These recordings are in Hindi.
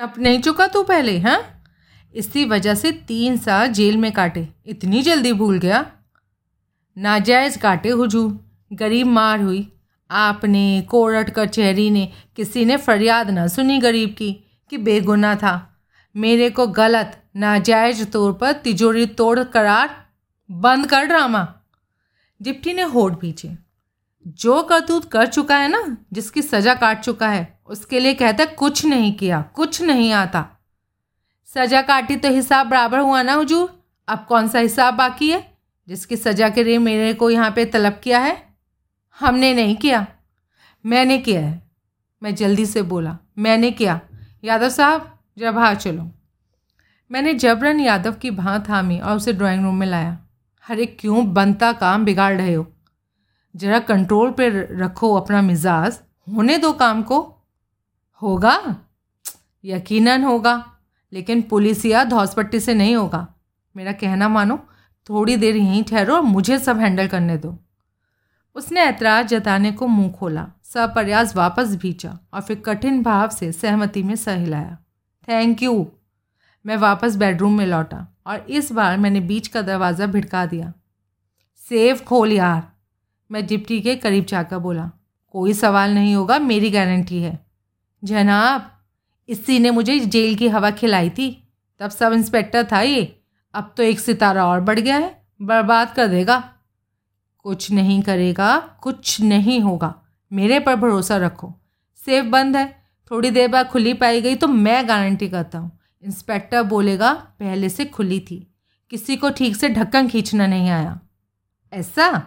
अब नहीं चुका तू पहले हाँ? इसी वजह से तीन साल जेल में काटे। इतनी जल्दी भूल गया। नाजायज़ काटे हुजूर। गरीब मार हुई। आपने, कोर्ट कचहरी ने किसी ने फरियाद ना सुनी गरीब की, कि बेगुना था। मेरे को गलत, नाजायज तौर पर तिजोरी तोड़ करार, बंद कर ड्रामा। डिप्टी ने होठ पीछे। जो करतूत कर चुका है ना, जिसकी सज़ा काट चुका है, उसके लिए कहता है, कुछ नहीं किया, कुछ नहीं आता। सज़ा काटी तो हिसाब बराबर हुआ ना हुजूर? अब कौन सा हिसाब बाकी है, जिसकी सज़ा के लिए मेरे को यहाँ पे तलब किया है? हमने नहीं किया। मैंने किया है। मैं जल्दी से बोला, मैंने किया। यादव साहब जब बाहर चलो। मैंने जबरन यादव की भाँ थामी और उसे ड्राइंग रूम में लाया। अरे क्यों, बनता काम बिगाड़ रहे हो? ज़रा कंट्रोल पे रखो अपना मिजाज। होने दो काम को। होगा। यकीनन होगा। लेकिन पुलिस या धौसपट्टी से नहीं होगा। मेरा कहना मानो, थोड़ी देर यहीं ठहरो और मुझे सब हैंडल करने दो। उसने ऐतराज़ जताने को मुँह खोला। सप्रयास वापस भींचा और फिर कठिन भाव से सहमति में सहिलाया। थैंक यू मैं वापस बेडरूम में लौटा और इस बार मैंने बीच का दरवाज़ा भिड़का दिया। सेफ़ खोल यार। मैं डिप्टी के करीब जाकर बोला, कोई सवाल नहीं होगा, मेरी गारंटी है। जनाब, इसी ने मुझे जेल की हवा खिलाई थी। तब सब इंस्पेक्टर था ये। अब तो एक सितारा और बढ़ गया है, बर्बाद कर देगा। कुछ नहीं करेगा, कुछ नहीं होगा। मेरे पर भरोसा रखो। सेफ़ बंद है, थोड़ी देर बाद खुली पाई गई तो मैं गारंटी करता हूँ। इंस्पेक्टर बोलेगा, पहले से खुली थी। किसी को ठीक से ढक्कन खींचना नहीं आया। ऐसा?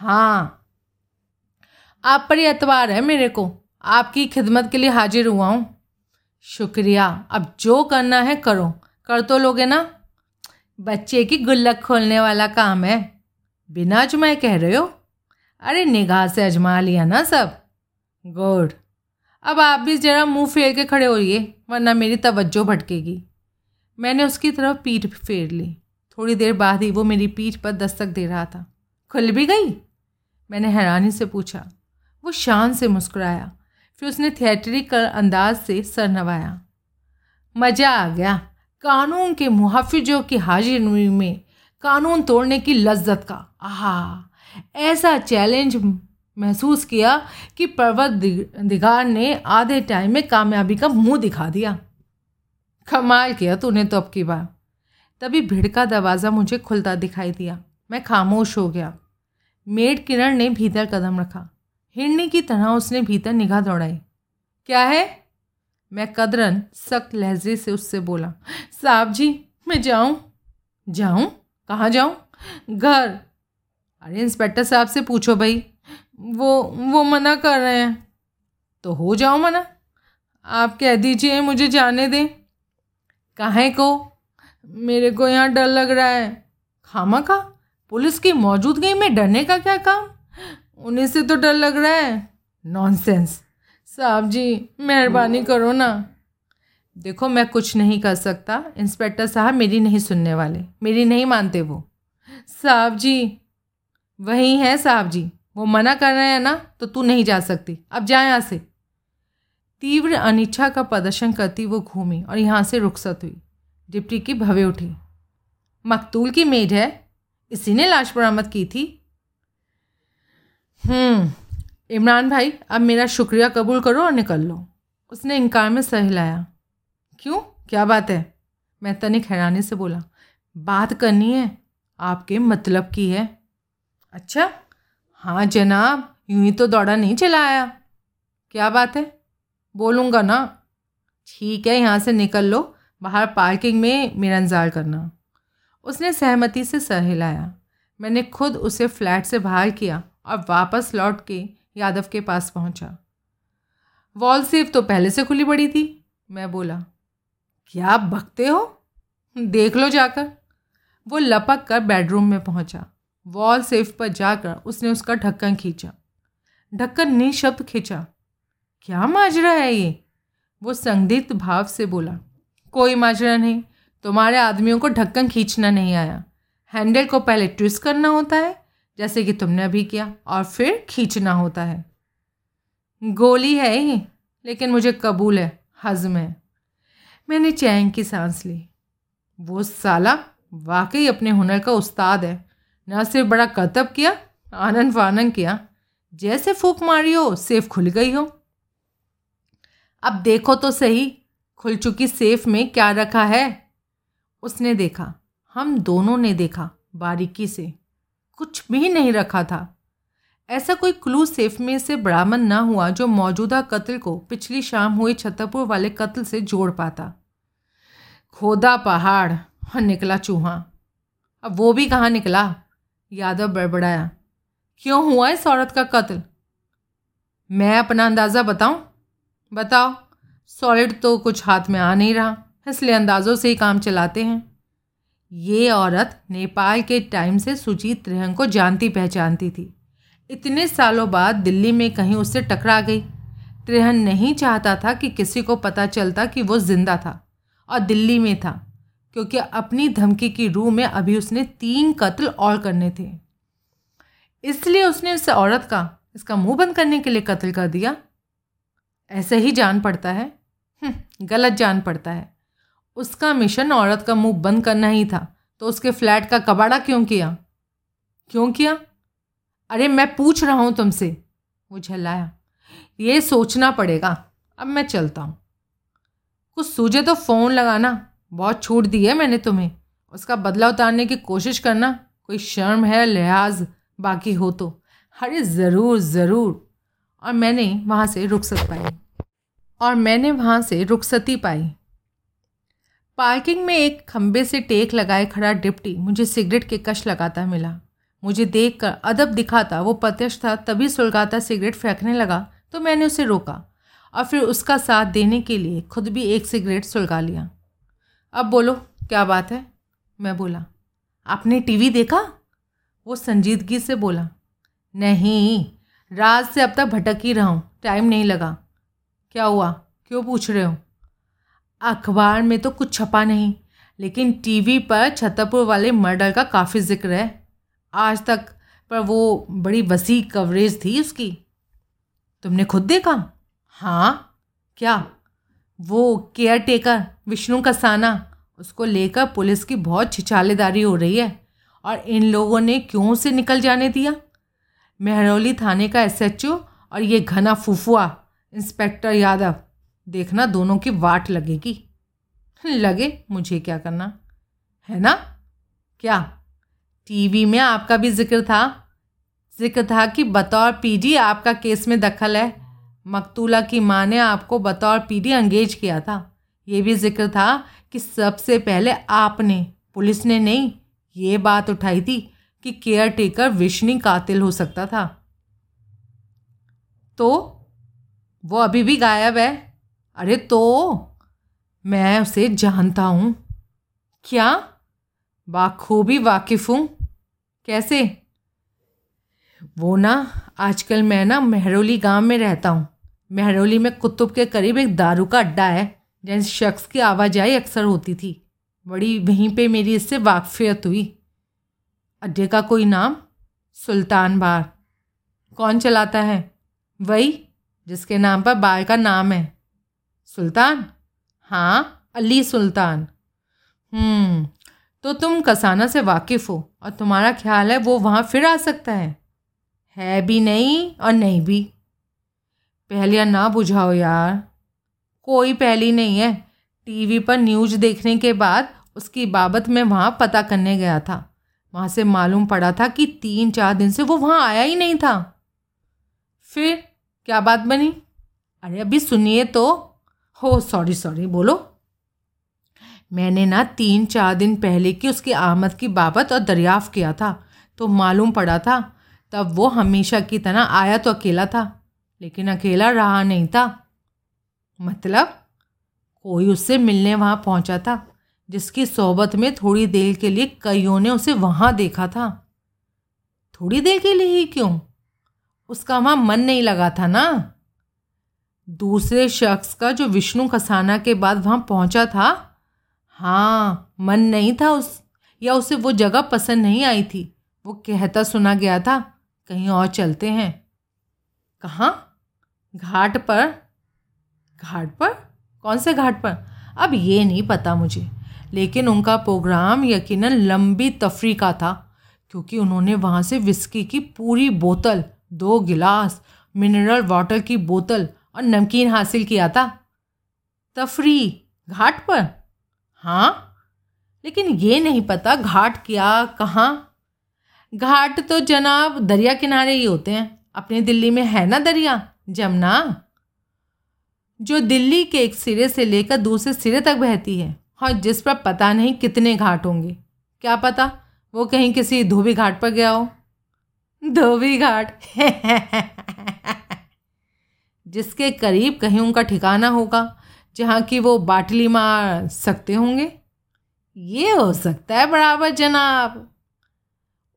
हाँ। आप पर एतवार है मेरे को। आपकी खिदमत के लिए हाजिर हुआ हूँ। शुक्रिया। अब जो करना है करो। कर तो लोगे ना। बच्चे की गुल्लक खोलने वाला काम है। बिना अजमाए कह रहे हो। अरे निगाह से अजमा लिया ना सब। गुड। अब आप भी ज़रा मुँह फेर के खड़े होइए, वरना मेरी तवज्जो भटकेगी। मैंने उसकी तरफ़ पीठ फेर ली। थोड़ी देर बाद ही वो मेरी पीठ पर दस्तक दे रहा था। खुल भी गई? मैंने हैरानी से पूछा। वो शान से मुस्कुराया, फिर उसने थिएटरिकल अंदाज से सर नवाया। मज़ा आ गया। कानून के मुहाफिजों की हाजिरी में कानून तोड़ने की लज्जत का। आहा! ऐसा चैलेंज महसूस किया कि पर्वत दिगार ने आधे टाइम में कामयाबी का मुँह दिखा दिया। कमाल किया तूने तो अब की बार। तभी भिड़ का दरवाज़ा मुझे खुलता दिखाई दिया। मैं खामोश हो गया। मेड किरण ने भीतर कदम रखा। हिरनी की तरह उसने भीतर निगाह दौड़ाई। क्या है? मैं कदरन सख्त लहजे से उससे बोला, साहब जी, मैं जाऊँ? जाऊँ? कहाँ जाऊँ? घर। अरे, इंस्पेक्टर साहब से पूछो भाई। वो वो मना कर रहे हैं। तो हो जाओ मना। आप कह दीजिए, मुझे जाने दें। काहे को? मेरे को यहाँ डर लग रहा है। खामा खा पुलिस की मौजूदगी में डरने का क्या काम? उन्हीं से तो डर लग रहा है। नॉनसेंस साहब जी, मेहरबानी करो ना। देखो, मैं कुछ नहीं कर सकता। इंस्पेक्टर साहब मेरी नहीं सुनने वाले। मेरी नहीं मानते वो। साहब जी, वही हैं साहब जी। वो मना कर रहे हैं ना तो तू नहीं जा सकती। अब जा यहाँ से। तीव्र अनिच्छा का प्रदर्शन करती वो घूमी और यहाँ से रुखसत हुई। डिप्टी की भवे उठी। मकतूल की मेज है। इसी ने लाश बरामद की थी। हम्म इमरान भाई, अब मेरा शुक्रिया कबूल करो और निकल लो। उसने इनकार में सह हिलाया। क्यों? क्या बात है? मैं तनिक हैरानी से बोला। बात करनी है, आपके मतलब की है। अच्छा हाँ जनाब, यूँ ही तो दौड़ा नहीं चलाया क्या बात है? बोलूँगा ना। ठीक है, यहाँ से निकल लो। बाहर पार्किंग में मेरा इंतज़ार करना। उसने सहमति से सर हिलाया। मैंने खुद उसे फ्लैट से बाहर किया और वापस लौट के यादव के पास पहुँचा। वॉल सेफ़ तो पहले से खुली पड़ी थी, मैं बोला। क्या बकते हो? देख लो जाकर। वो लपक कर बेडरूम में पहुँचा। वॉल सेफ़ पर जाकर उसने उसका ढक्कन खींचा। ढक्कन निशब्द खींचा। क्या माजरा है ये? वो संदिग्ध भाव से बोला। कोई माजरा नहीं। तुम्हारे आदमियों को ढक्कन खींचना नहीं आया। हैंडल को पहले ट्विस्ट करना होता है, जैसे कि तुमने अभी किया, और फिर खींचना होता है। गोली है ही, लेकिन मुझे कबूल है, हज़म है। मैंने चैन की सांस ली। वो साला वाकई अपने हुनर का उस्ताद है। न सिर्फ़ बड़ा करतब किया, आनंद फानंद किया। जैसे फूक मारी हो, सेफ़ खुल गई हो। अब देखो तो सही, खुल चुकी सेफ़ में क्या रखा है। उसने देखा। हम दोनों ने देखा, बारीकी से। कुछ भी नहीं रखा था। ऐसा कोई क्लू सेफ़ में से बरामद ना हुआ जो मौजूदा कत्ल को पिछली शाम हुए छतरपुर वाले कत्ल से जोड़ पाता। खोदा पहाड़ और निकला चूहा। अब वो भी कहाँ निकला? यादव बड़बड़ाया। क्यों हुआ इस औरत का कत्ल? मैं अपना अंदाज़ा बताऊँ? बताओ। सॉलिड तो कुछ हाथ में आ नहीं रहा। इसलिए अंदाज़ों से ही काम चलाते हैं। ये औरत नेपाल के टाइम से सुजीत त्रिहंग को जानती पहचानती थी। इतने सालों बाद दिल्ली में कहीं उससे टकरा गई। त्रिहन नहीं चाहता था कि किसी को पता चलता कि वो ज़िंदा था और दिल्ली में था क्योंकि अपनी धमकी की रूह में अभी उसने तीन कत्ल और करने थे। इसलिए उसने उस औरत का इसका मुँह बंद करने के लिए कत्ल कर दिया। ऐसे ही जान पड़ता है। हम्म, गलत जान पड़ता है। उसका मिशन औरत का मुँह बंद करना ही था। तो उसके फ्लैट का कबाड़ा क्यों किया? क्यों किया? अरे, मैं पूछ रहा हूँ तुमसे। वो झल्लाया। ये सोचना पड़ेगा। अब मैं चलता हूँ। कुछ सूझे तो फ़ोन लगाना। बहुत छूट दी है मैंने तुम्हें। उसका बदला उतारने की कोशिश करना। कोई शर्म है, लिहाज बाकी हो तो। अरे, ज़रूर ज़रूर। और मैंने वहाँ से रुखसत पाई। और मैंने वहाँ से रुखसती पाई। पार्किंग में एक खम्बे से टेक लगाए खड़ा डिप्टी मुझे सिगरेट के कश लगाता मिला। मुझे देखकर अदब दिखाता, वो प्रत्यक्ष था, तभी सुलगाता सिगरेट फेंकने लगा तो मैंने उसे रोका और फिर उसका साथ देने के लिए खुद भी एक सिगरेट सुलगा लिया। अब बोलो, क्या बात है? मैं बोला, आपने टीवी देखा? वो संजीदगी से बोला, नहीं, रात से अब तक भटक ही रहा हूँ, टाइम नहीं लगा। क्या हुआ? क्यों पूछ रहे हो? अखबार में तो कुछ छपा नहीं, लेकिन टीवी पर छतरपुर वाले मर्डर का काफ़ी ज़िक्र है। आज तक पर वो बड़ी वसी कवरेज थी उसकी। तुमने खुद देखा? हाँ। क्या? वो केयर टेकर विष्णु का साना, उसको लेकर पुलिस की बहुत छिछालेदारी हो रही है, और इन लोगों ने क्यों से निकल जाने दिया? मेहरौली थाने का एसएचओ और ये घना फुफुआ, इंस्पेक्टर यादव। देखना दोनों की वाट लगेगी। लगे मुझे क्या करना? है ना? क्या? टीवी में आपका भी ज़िक्र था। ज़िक्र था कि बतौर पीडी आपका केस में दखल है। मकतूला की माँ ने आपको बतौर पीडी अंगेज किया था। ये भी ज़िक्र था कि सबसे पहले आपने, पुलिस ने नहीं, ये बात उठाई थी कि केयर टेकर विष्णी कातिल हो सकता था। तो वो अभी भी गायब है। अरे तो मैं उसे जानता हूँ। क्या? बाखूबी वाकिफ़ हूँ। कैसे? वो ना, आजकल मैं ना मेहरोली गाँव में रहता हूँ। मेहरोली में कुतुब के करीब एक दारू का अड्डा है, जिस शख्स की आवाजाही अक्सर होती थी। बड़ी वहीं पे मेरी इससे वाकफियत हुई। अड्डे का कोई नाम? सुल्तान बार कौन चलाता है? वही, जिसके नाम पर बार का नाम है। सुल्तान? हाँ अली सुल्तान। हम्म तो तुम कसाना से वाकिफ़ हो और तुम्हारा ख्याल है वो वहाँ फिर आ सकता है? है भी नहीं और नहीं भी। पहलिया ना बुझाओ यार। कोई पहली नहीं है। टीवी पर न्यूज़ देखने के बाद उसकी बाबत मैं वहाँ पता करने गया था। वहाँ से मालूम पड़ा था कि तीन चार दिन से वो वहाँ आया ही नहीं था। फिर क्या बात बनी? अरे अभी सुनिए तो। हो सॉरी सॉरी बोलो। मैंने ना तीन चार दिन पहले की उसकी आमद की बाबत और दरियाफ़ किया था तो मालूम पड़ा था, तब वो हमेशा की तरह आया तो अकेला था, लेकिन अकेला रहा नहीं था। मतलब कोई उससे मिलने वहाँ पहुँचा था, जिसकी सोबत में थोड़ी देर के लिए कईयों ने उसे वहाँ देखा था। थोड़ी देर के लिए ही क्यों? उसका वहाँ मन नहीं लगा था ना? दूसरे शख्स का जो विष्णु खसाना के बाद वहाँ पहुँचा था? हाँ मन नहीं था उस, या उसे वो जगह पसंद नहीं आई थी? वो कहता सुना गया था, कहीं और चलते हैं। कहाँ? घाट पर। घाट पर? कौन से घाट पर? अब ये नहीं पता मुझे, लेकिन उनका प्रोग्राम यकीनन लंबी तफरी का था, क्योंकि उन्होंने वहाँ से विस्की की पूरी बोतल, दो गिलास मिनरल वाटर की बोतल और नमकीन हासिल किया था। तफरी घाट पर? हाँ। लेकिन ये नहीं पता घाट क्या, कहाँ? घाट तो जनाब दरिया किनारे ही होते हैं। अपनी दिल्ली में है ना दरिया, जमुना? जो दिल्ली के एक सिरे से लेकर दूसरे सिरे तक बहती है। और जिस पर पता नहीं कितने घाट होंगे। क्या पता वो कहीं किसी धोबी घाट पर गया हो? धोबी घाट? जिसके करीब कहीं उनका ठिकाना होगा, जहाँ की वो बाटली मार सकते होंगे। ये हो सकता है, बराबर जनाब।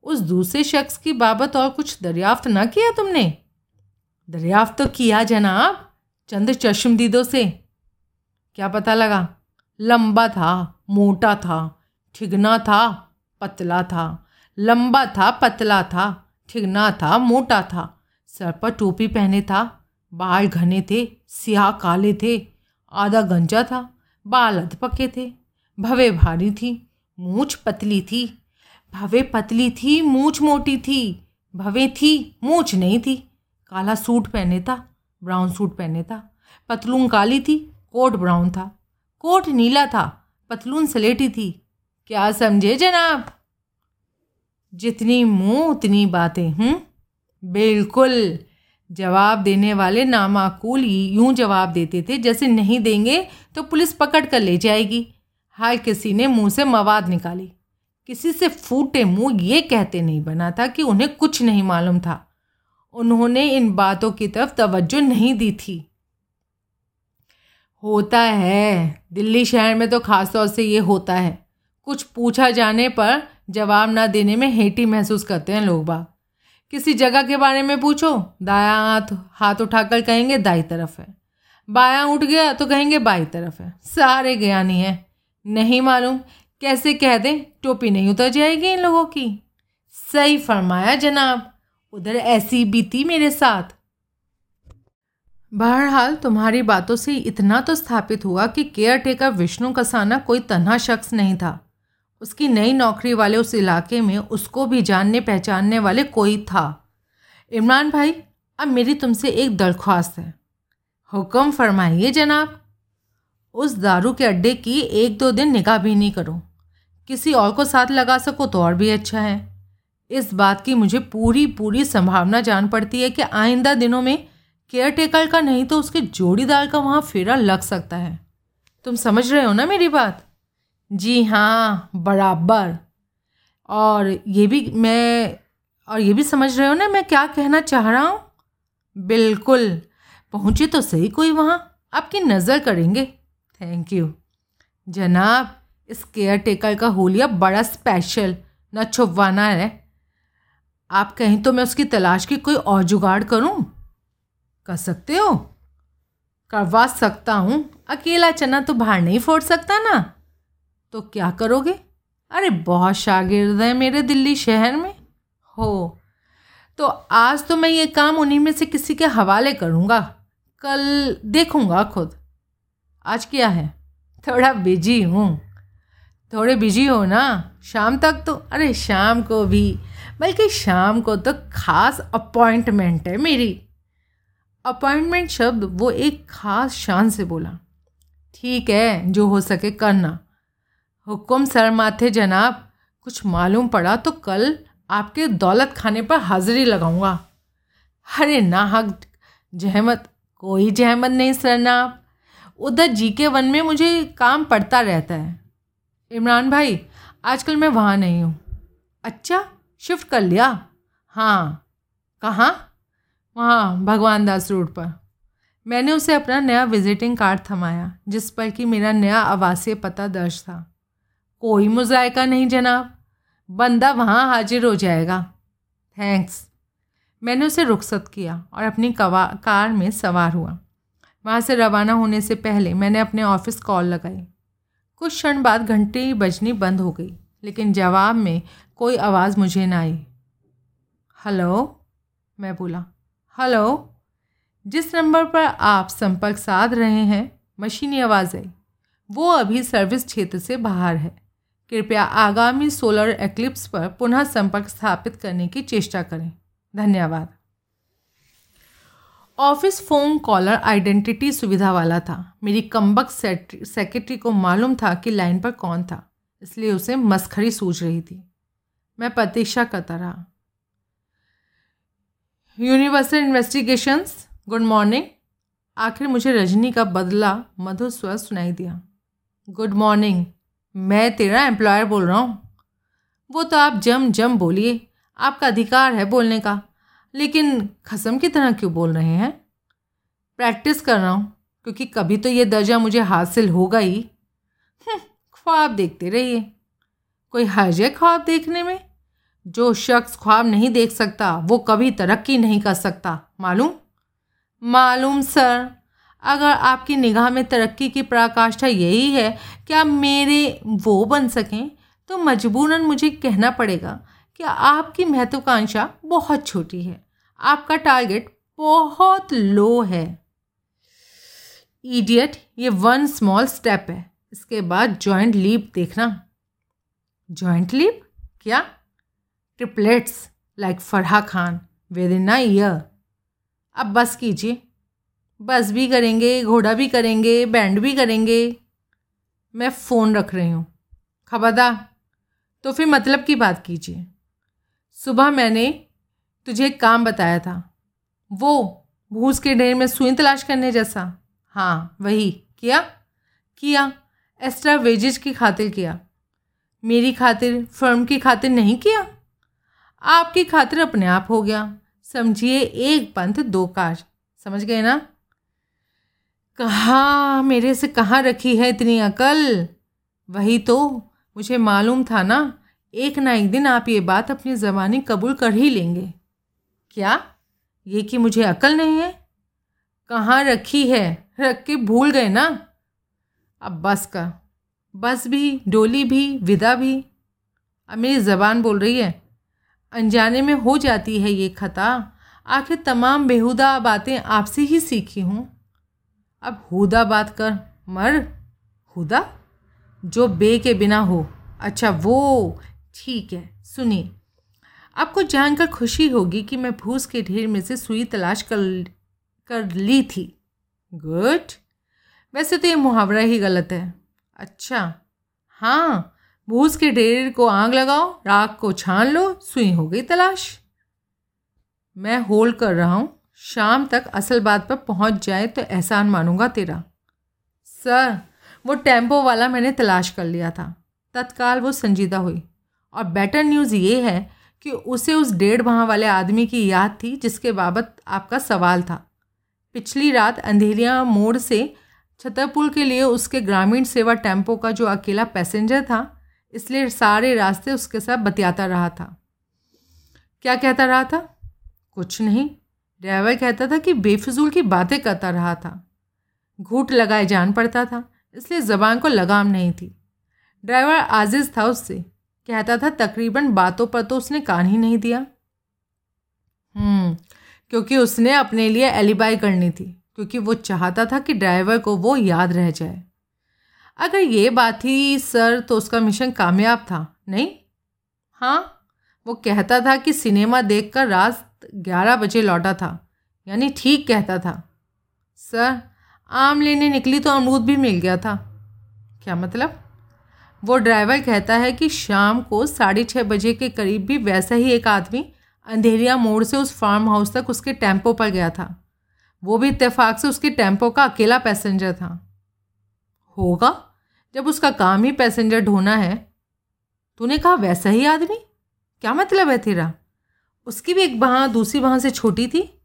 उस दूसरे शख्स की बाबत और कुछ दरियाफ्त ना किया तुमने? दरियाफ्त तो किया जनाब, चंद चश्मदीदों से। क्या पता लगा? लंबा था, मोटा था, ठिगना था, पतला था। लंबा था, पतला था, ठिगना था, मोटा था। सर पर टोपी पहने था। बाल घने थे, सियाह काले थे, आधा गंजा था, बाल अध पके थे, भवे भारी थी, मूछ पतली थी, भवे पतली थी, मूछ मोटी थी, भवे थी, मूछ नहीं थी, काला सूट पहने था, ब्राउन सूट पहने था, पतलून काली थी, कोट ब्राउन था, कोट नीला था, पतलून सलेटी थी, क्या समझे जनाब? जितनी मुँह, उतनी बातें हूँ बिल्कुल। जवाब देने वाले नामाकूल यूँ जवाब देते थे, जैसे नहीं देंगे तो पुलिस पकड़ कर ले जाएगी। हाल किसी ने मुँह से मवाद निकाली। किसी से फूटे मुँह ये कहते नहीं बना था कि उन्हें कुछ नहीं मालूम था। उन्होंने इन बातों की तरफ़ तवज्जो नहीं दी थी। होता है, दिल्ली शहर में तो ख़ास तौर से ये होता है। कुछ पूछा जाने पर जवाब ना देने में हेटी महसूस करते हैं लोग बाग। किसी जगह के बारे में पूछो, दाया हाथ हाथ उठाकर कहेंगे दाई तरफ़ है। बाया उठ गया तो कहेंगे बाई तरफ़ है। सारे ज्ञानी हैं। नहीं मालूम कैसे कह दें, टोपी नहीं उतर जाएगी इन लोगों की। सही फरमाया जनाब, उधर ऐसी बीती मेरे साथ। बहरहाल, तुम्हारी बातों से इतना तो स्थापित हुआ कि केयर टेकर विष्णु कसाना कोई तन्हा शख्स नहीं था। उसकी नई नौकरी वाले उस इलाके में उसको भी जानने पहचानने वाले कोई था। इमरान भाई, अब मेरी तुमसे एक दरख्वास्त है। हुक्म फरमाइए जनाब। उस दारू के अड्डे की एक दो दिन निगाह भी नहीं करो। किसी और को साथ लगा सको तो और भी अच्छा है। इस बात की मुझे पूरी पूरी संभावना जान पड़ती है कि आइंदा दिनों में केयर टेकर का नहीं तो उसके जोड़ीदार का वहाँ फेरा लग सकता है। तुम समझ रहे हो ना मेरी बात? जी हाँ बराबर। और ये भी मैं, और ये भी समझ रहे हो ना मैं क्या कहना चाह रहा हूँ? बिल्कुल। पहुँचे तो सही कोई वहाँ, आपकी नज़र करेंगे। थैंक यू जनाब, इस केयर टेकर का होलिया बड़ा स्पेशल न छुपवाना है। आप कहीं तो मैं उसकी तलाश की कोई और जुगाड़ करूँ? कर सकते हो? करवा सकता हूँ। अकेला चना तो बाहर नहीं फोड़ सकता ना। तो क्या करोगे? अरे, बहुत शागिर्द हैं मेरे दिल्ली शहर में। हो तो आज तो मैं ये काम उन्हीं में से किसी के हवाले करूँगा। कल देखूँगा खुद। आज क्या है? थोड़ा बिज़ी हूँ। थोड़े बिज़ी हो ना? शाम तक तो अरे, शाम को भी। बल्कि शाम को तो खास अपॉइंटमेंट है मेरी। अपॉइंटमेंट शब्द वो एक ख़ास शान से बोला। ठीक है, जो हो सके करना। हुक्म सर माथे जनाब, कुछ मालूम पड़ा तो कल आपके दौलत खाने पर हाजिरी लगाऊँगा। अरे ना हक, जहमत, कोई जहमत नहीं सरनाब उधर जी के वन में मुझे काम पड़ता रहता है। इमरान भाई, आजकल मैं वहाँ नहीं हूँ। अच्छा शिफ्ट कर लिया? हाँ। कहाँ? वहाँ, भगवान दास रोड पर। मैंने उसे अपना नया विजिटिंग कार्ड थमाया, जिस पर कि मेरा नया आवासीय पता दर्ज था। कोई मुजायका नहीं जनाब। बंदा वहाँ हाजिर हो जाएगा। थैंक्स मैंने उसे रुखसत किया और अपनी कवा, कार में सवार हुआ। वहाँ से रवाना होने से पहले मैंने अपने ऑफ़िस कॉल लगाई। कुछ क्षण बाद घंटी बजनी बंद हो गई, लेकिन जवाब में कोई आवाज़ मुझे ना आई। हेलो? मैं बोला। हेलो? जिस नंबर पर आप संपर्क साध रहे हैं, मशीनी आवाज़ आई। वो अभी सर्विस क्षेत्र से बाहर है। कृपया आगामी सोलर एक्लिप्स पर पुनः संपर्क स्थापित करने की चेष्टा करें। धन्यवाद। ऑफ़िस फ़ोन कॉलर आइडेंटिटी सुविधा वाला था। मेरी कम्बक सेक्रेटरी को मालूम था कि लाइन पर कौन था, इसलिए उसे मस्खरी सूझ रही थी। मैं प्रतीक्षा करता रहा। Universal investigations, good morning. आखिर मुझे रजनी का बदला मधुर स्वर सुनाई दिया। Good morning. मैं तेरा एम्प्लॉयर बोल रहा हूँ। वो तो आप जम जम बोलिए। आपका अधिकार है बोलने का। लेकिन खसम की तरह क्यों बोल रहे हैं? प्रैक्टिस कर रहा हूँ क्योंकि कभी तो ये दर्जा मुझे हासिल होगा ही। हम्म, ख्वाब देखते रहिए। कोई हर्ज है ख्वाब देखने में? जो शख्स ख्वाब नहीं देख सकता वो कभी तरक्की नहीं कर सकता। मालूम? मालूम सर। अगर आपकी निगाह में तरक्की की पराकाष्ठा यही है कि आप मेरे वो बन सकें तो मजबूरन मुझे कहना पड़ेगा कि आपकी महत्वाकांक्षा बहुत छोटी है। आपका टारगेट बहुत लो है। इडियट, ये वन स्मॉल स्टेप है। इसके बाद जॉइंट लीप देखना। जॉइंट लीप क्या? Triplets like Farah Khan within year अब बस कीजिए। बस भी करेंगे, घोड़ा भी करेंगे, बैंड भी करेंगे। मैं फ़ोन रख रही हूँ। खबरदार तो फिर मतलब की बात कीजिए। सुबह मैंने तुझे एक काम बताया था। वो भूस के ढेर में सुई तलाश करने जैसा। हाँ वही। किया? किया। एक्स्ट्रा वेजेज की खातिर किया। मेरी खातिर, फर्म की खातिर नहीं किया? आपकी खातिर अपने आप हो गया। समझिए, एक पंथ, दो काज। समझ गए ना? कहाँ, मेरे से कहाँ रखी है इतनी अकल? वही तो मुझे मालूम था ना, एक ना एक दिन आप ये बात अपनी ज़बानी कबूल कर ही लेंगे। क्या? ये कि मुझे अकल नहीं है? कहाँ रखी है? रख के भूल गए ना? अब बस का, बस भी, डोली भी, विदा भी। अब मेरी ज़बान बोल रही है, अनजाने में हो जाती है ये खता। आखिर तमाम बेहुदा बातें आपसे ही सीखी हूँ। अब हुदा बात कर, मर, हुदा? जो बे के बिना हो। अच्छा वो, ठीक है, सुनिए। आपको जानकर खुशी होगी कि मैं भूस के ढेर में से सुई तलाश कर कर ली थी। गुड। वैसे तो ये मुहावरा ही गलत है। अच्छा हाँ भूस के ढेर को आग लगाओ, राख को छान लो, सुई हो गई तलाश। मैं होल्ड कर रहा हूँ। शाम तक असल बात पर पहुँच जाए तो एहसान मानूँगा तेरा। सर, वो टेंपो वाला मैंने तलाश कर लिया था। तत्काल वो संजीदा हुई। और बेटर न्यूज़ ये है कि उसे उस डेढ़ माह वाले आदमी की याद थी जिसके बाबत आपका सवाल था। पिछली रात अंधेरिया मोड़ से छतरपुर के लिए उसके ग्रामीण सेवा टेंपो का जो अकेला पैसेंजर था, इसलिए सारे रास्ते उसके साथ बतियाता रहा था। क्या कहता रहा था? कुछ नहीं। ड्राइवर कहता था कि बेफजूल की बातें करता रहा था। घूट लगाए जान पड़ता था इसलिए ज़बान को लगाम नहीं थी। ड्राइवर आजिज़ था उससे कहता था तकरीबन बातों पर तो उसने कान ही नहीं दिया। हम्म, क्योंकि उसने अपने लिए एलिबाई करनी थी क्योंकि वो चाहता था कि ड्राइवर को वो याद रह जाए। अगर ये बात थी सर तो उसका मिशन कामयाब था नहीं? हाँ वो कहता था कि सिनेमा देखकर ग्यारह बजे लौटा था, यानी ठीक कहता था, सर, आम लेने निकली तो अमरूद भी मिल गया था। क्या मतलब? वो ड्राइवर कहता है कि शाम को साढ़े छः बजे के करीब भी वैसा ही एक आदमी अंधेरिया मोड़ से उस फार्म हाउस तक उसके टेंपो पर गया था। वो भी इत्तेफाक से उसके टेंपो का अकेला पैसेंजर था। होगा, जब उसका काम ही पैसेंजर ढोना है। तूने कहा, वैसा ही आदमी? क्या मतलब है तेरा? उसकी भी एक बाँ दूसरी बाँ से छोटी थी।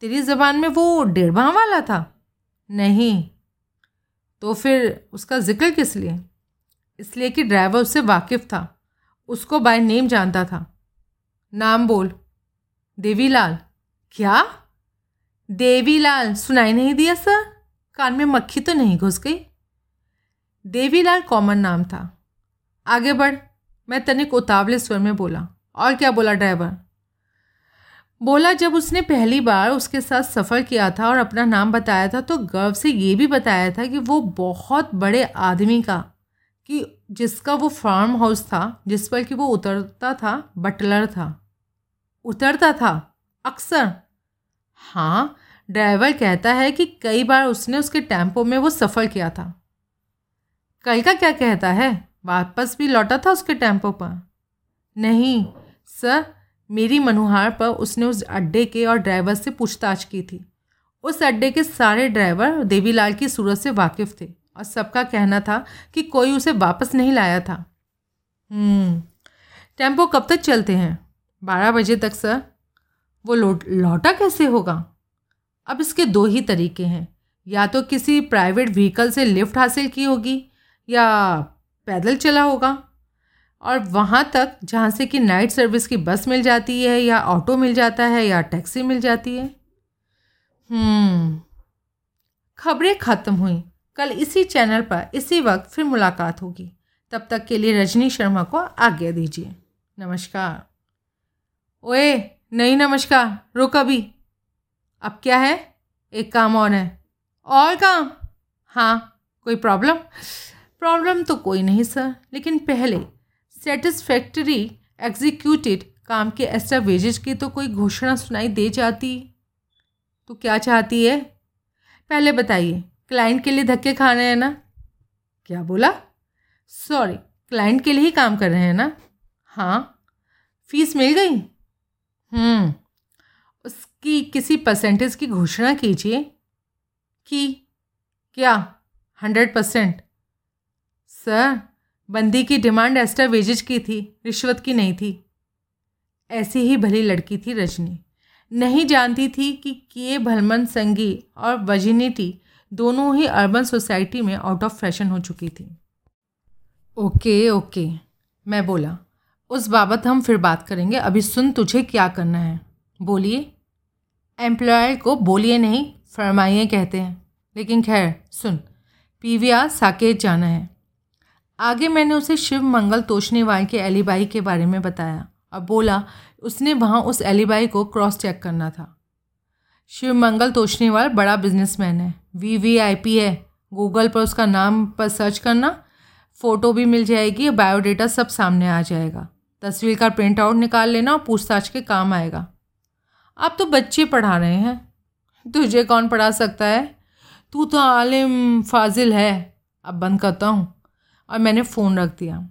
तेरी ज़बान में वो डेढ़ बाँ वाला था। नहीं। तो फिर उसका ज़िक्र किस लिए? इसलिए कि ड्राइवर उससे वाकिफ़ था। उसको बाय नेम जानता था। नाम बोल। देवीलाल। क्या? देवीलाल। सुनाई नहीं दिया, सर? कान में मक्खी तो नहीं घुस गई। देवीलाल कॉमन नाम था। आगे बढ़। मैं तनिक उतावले स्वर में बोला। और क्या बोला ड्राइवर? बोला, जब उसने पहली बार उसके साथ सफ़र किया था और अपना नाम बताया था तो गर्व से ये भी बताया था कि वो बहुत बड़े आदमी का, कि जिसका वो फार्म हाउस था, जिस पर कि वो उतरता था बटलर था। उतरता था, अक्सर। हाँ ड्राइवर कहता है कि कई बार उसने उसके टेंपो में वो सफ़र किया था। कल का क्या कहता है? वापस भी लौटा था उसके टेंपो पर? नहीं, सर मेरी मनुहार पर उसने उस अड्डे के और ड्राइवर से पूछताछ की थी। उस अड्डे के सारे ड्राइवर देवीलाल की सूरत से वाकिफ़ थे और सबका कहना था कि कोई उसे वापस नहीं लाया था। हम्म, टेंपो कब तक चलते हैं? बारह बजे तक सर। वो लौट लौटा कैसे होगा? अब इसके दो ही तरीके हैं। या तो किसी प्राइवेट व्हीकल से लिफ्ट हासिल की होगी या पैदल चला होगा। और वहाँ तक जहाँ से कि नाइट सर्विस की बस मिल जाती है या ऑटो मिल जाता है या टैक्सी मिल जाती है। हम्म, खबरें ख़त्म हुई। कल इसी चैनल पर इसी वक्त फिर मुलाकात होगी। तब तक के लिए रजनी शर्मा को आज्ञा दीजिए। नमस्कार। ओए नहीं नमस्कार रुक अभी। अब क्या है? एक काम और है। और काम? हाँ कोई प्रॉब्लम प्रॉब्लम तो कोई नहीं सर लेकिन पहले सेटिस्फैक्टरी एग्जीक्यूटेड काम के एक्स्ट्रा वेजेज की तो कोई घोषणा सुनाई दे जाती। तो क्या चाहती है? पहले बताइए क्लाइंट के लिए धक्के खा रहे हैं ना? क्या बोला? सॉरी क्लाइंट के लिए ही काम कर रहे हैं ना? हाँ। फ़ीस मिल गई? हम्म। उसकी किसी परसेंटेज की घोषणा कीजिए कि क्या? हंड्रेड परसेंट सर बंदी की डिमांड एस्टर वेजेज की थी, रिश्वत की नहीं थी। ऐसी ही भली लड़की थी रजनी। नहीं जानती थी कि किए भलमन संगी और वजिनिटी दोनों ही अर्बन सोसाइटी में आउट ऑफ़ फ़ैशन हो चुकी थी। ओके ओके, मैं बोला, उस बाबत हम फिर बात करेंगे। अभी सुन तुझे क्या करना है। बोलिए। एम्प्लॉयर को बोलिए नहीं, फरमाइए कहते हैं। लेकिन खैर, सुन पीवीआर साकेत जाना है। आगे मैंने उसे शिव मंगल तोशनीवाल के एलिबाई के बारे में बताया। और बोला, उसने वहाँ उस एलिबाई को क्रॉस चेक करना था। शिव मंगल तोशनीवाल बड़ा बिजनेसमैन है। वी वी आई पी है। गूगल पर उसका नाम पर सर्च करना, फ़ोटो भी मिल जाएगी, बायोडेटा सब सामने आ जाएगा। तस्वीर का प्रिंट आउट निकाल लेना और पूछताछ के काम आएगा। आप तो बच्चे पढ़ा रहे हैं। तुझे कौन पढ़ा सकता है? तू तो आलिम फाजिल है। अब बंद करता हूँ। और मैंने फ़ोन रख दिया।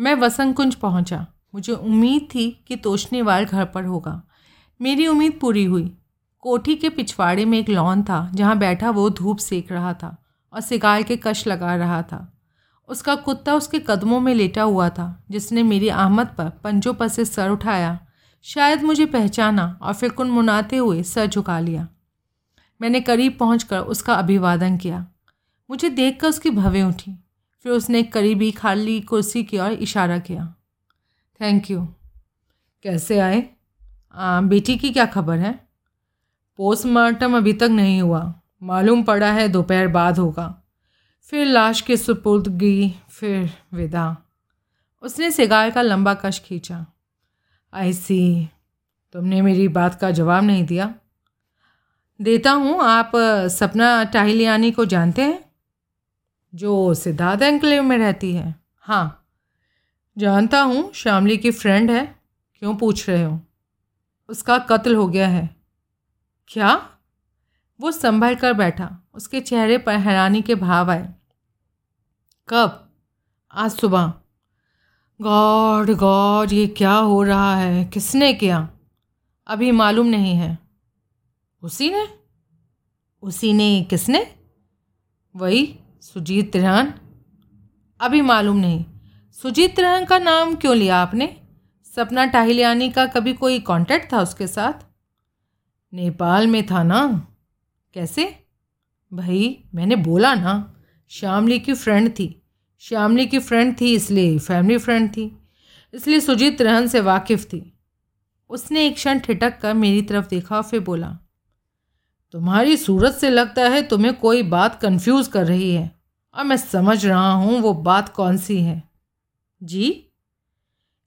मैं वसंत कुंज पहुँचा। मुझे उम्मीद थी कि तोशनीवाल घर पर होगा। मेरी उम्मीद पूरी हुई। कोठी के पिछवाड़े में एक लॉन था, जहाँ बैठा वो धूप सेक रहा था और सिगार के कश लगा रहा था। उसका कुत्ता उसके कदमों में लेटा हुआ था, जिसने मेरी आमद पर पंजों पर से सर उठाया। शायद मुझे पहचाना और फिर कुनमुनाते हुए सर झुका लिया। मैंने करीब पहुंचकर उसका अभिवादन किया। मुझे देखकर उसकी भवें उठी। फिर उसने करीबी खाली कुर्सी की ओर इशारा किया। थैंक यू कैसे आए? आ, बेटी की क्या खबर है? पोस्टमार्टम अभी तक नहीं हुआ। मालूम पड़ा है दोपहर बाद होगा। फिर लाश के सुपुर्दगी फिर विदा। उसने सिगार का लंबा कश खींचा। आई सी तुमने मेरी बात का जवाब नहीं दिया। देता हूँ आप सपना टाहिलियानी को जानते हैं? जो सिद्धार्थ एंकलेव में रहती है। हाँ जानता हूँ श्यामली की फ्रेंड है। क्यों पूछ रहे हो? उसका कत्ल हो गया है। क्या? वो संभल कर बैठा। उसके चेहरे पर हैरानी के भाव आए। कब? आज सुबह। गॉड गॉड, ये क्या हो रहा है? किसने किया? अभी मालूम नहीं है। उसी ने? उसी ने किसने? वही सुजीत तिरहन? अभी मालूम नहीं। सुजीत तिरहन का नाम क्यों लिया आपने? सपना टाहिलियानी का कभी कोई कांटेक्ट था उसके साथ? नेपाल में था ना? कैसे? भाई, मैंने बोला ना, श्यामली की फ्रेंड थी। श्यामली की फ्रेंड थी, इसलिए फैमिली फ्रेंड थी। इसलिए सुजीत तिरहन से वाकिफ़ थी। उसने एक क्षण ठिटक कर मेरी तरफ़ देखा और फिर बोला तुम्हारी सूरत से लगता है तुम्हें कोई बात कंफ्यूज कर रही है। और मैं समझ रहा हूँ वो बात कौन सी है। जी?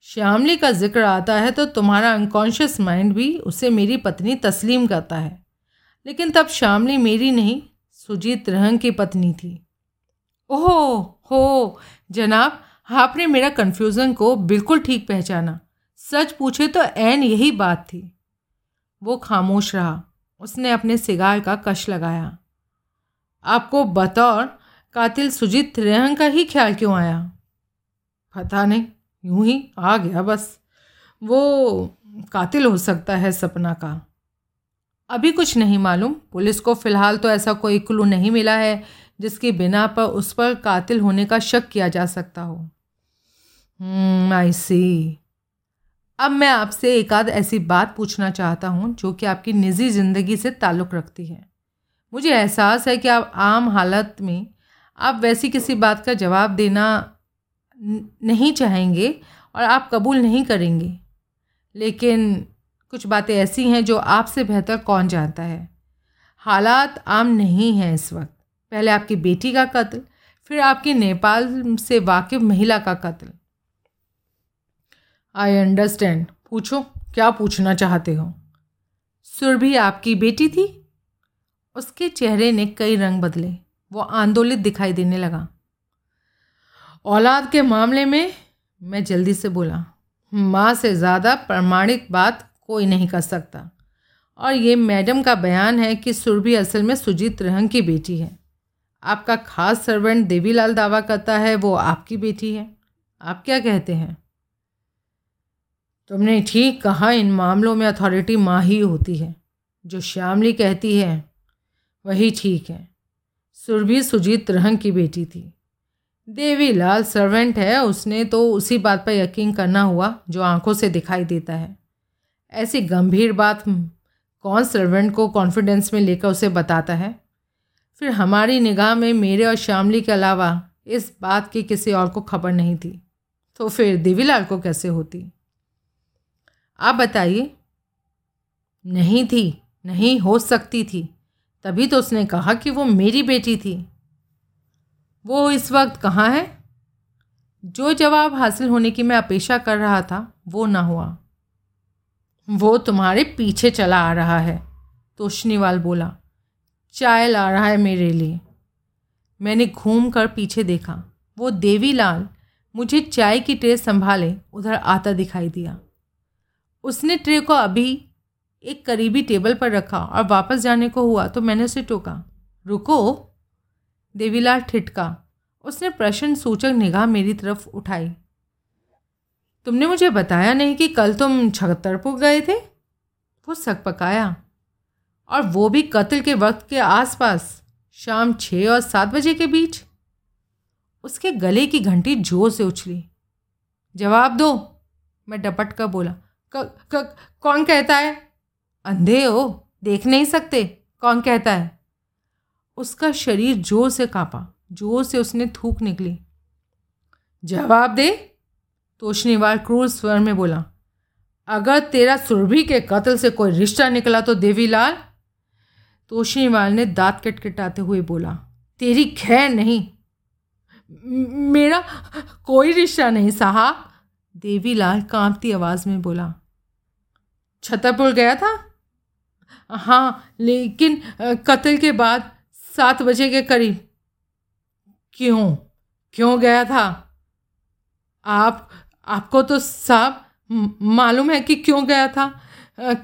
श्यामली का ज़िक्र आता है तो तुम्हारा अनकॉन्शियस माइंड भी उसे मेरी पत्नी तस्लीम करता है। लेकिन तब श्यामली मेरी नहीं, सुजीत रहंग की पत्नी थी। ओह, हो, जनाब, आपने मेरा कन्फ्यूज़न को बिल्कुल ठीक पहचाना। सच पूछे तो एन यही बात थी। वो खामोश रहा। उसने अपने सिगार का कश लगाया। आपको बतौर कातिल सुजीत रेहन का ही ख्याल क्यों आया? पता नहीं यूँ ही आ गया बस। वो कातिल हो सकता है सपना का। अभी कुछ नहीं मालूम। पुलिस को फ़िलहाल तो ऐसा कोई क्लू नहीं मिला है जिसकी बिना पर उस पर कातिल होने का शक किया जा सकता हो। आई hmm, सी अब मैं आपसे एक आध ऐसी बात पूछना चाहता हूँ, जो कि आपकी निजी ज़िंदगी से ताल्लुक़ रखती है। मुझे एहसास है कि आप आम हालत में आप वैसी किसी बात का जवाब देना नहीं चाहेंगे और आप कबूल नहीं करेंगे। लेकिन कुछ बातें ऐसी हैं जो आपसे बेहतर कौन जानता है। हालात आम नहीं हैं इस वक्त। पहले आपकी बेटी का कत्ल, फिर आपकी नेपाल से वाकिफ महिला का कत्ल। आई अंडरस्टैंड पूछो, क्या पूछना चाहते हो? सुरभि आपकी बेटी थी? उसके चेहरे ने कई रंग बदले। वो आंदोलित दिखाई देने लगा। औलाद के मामले में, मैं जल्दी से बोला, माँ से ज़्यादा प्रमाणित बात कोई नहीं कर सकता। और ये मैडम का बयान है कि सुरभि असल में सुजीत रहन की बेटी है। आपका खास सर्वेंट देवीलाल दावा करता है, वो आपकी बेटी है। आप क्या कहते हैं? तुमने ठीक कहा, इन मामलों में अथॉरिटी माँ ही होती है। जो श्यामली कहती है, वही ठीक है। सुरभि सुजीत रहन की बेटी थी। देवीलाल सर्वेंट है, उसने तो उसी बात पर यकीन करना हुआ, जो आँखों से दिखाई देता है। ऐसी गंभीर बात कौन सर्वेंट को कॉन्फिडेंस में लेकर उसे बताता है? फिर हमारी निगाह में मेरे और श्यामली के अलावा इस बात की किसी और को खबर नहीं थी। तो फिर देवीलाल को कैसे होती? आप बताइए। नहीं थी, नहीं हो सकती थी। तभी तो उसने कहा कि वो मेरी बेटी थी। वो इस वक्त कहाँ है? जो जवाब हासिल होने की मैं अपेक्षा कर रहा था, वो ना हुआ। वो तुम्हारे पीछे चला आ रहा है तोशनीवाल बोला। चाय ला रहा है मेरे लिए। मैंने घूम कर पीछे देखा। वो देवीलाल मुझे चाय की ट्रे संभाले, उधर आता दिखाई दिया। उसने ट्रे को अभी एक करीबी टेबल पर रखा और वापस जाने को हुआ तो मैंने उसे टोका। रुको, देवीलाल ठिटका उसने प्रश्न सूचक निगाह मेरी तरफ़ उठाई। तुमने मुझे बताया नहीं कि कल तुम छतरपुर गए थे? वो सक पकाया। और वो भी कत्ल के वक्त के आसपास, शाम छः और सात बजे के बीच? उसके गले की घंटी ज़ोर से उछली। जवाब दो, मैं डपट कर बोला। क, क, कौन कहता है? अंधे हो देख नहीं सकते। कौन कहता है? उसका शरीर ज़ोर से कांपा ज़ोर से उसने थूक निकली। जवाब दे तोशनीवाल क्रूर स्वर में बोला। अगर तेरा सुरभि के कत्ल से कोई रिश्ता निकला तो देवीलाल? तोशनीवाल ने दांत कटकटाते हुए बोला। तेरी खैर नहीं। मेरा कोई रिश्ता नहीं साहब। देवीलाल कांपती आवाज़ में बोला। छतरपुर गया था? हाँ लेकिन कत्ल के बाद सात बजे के करीब। क्यों? क्यों गया था? आप, आपको तो साहब मालूम है कि क्यों गया था?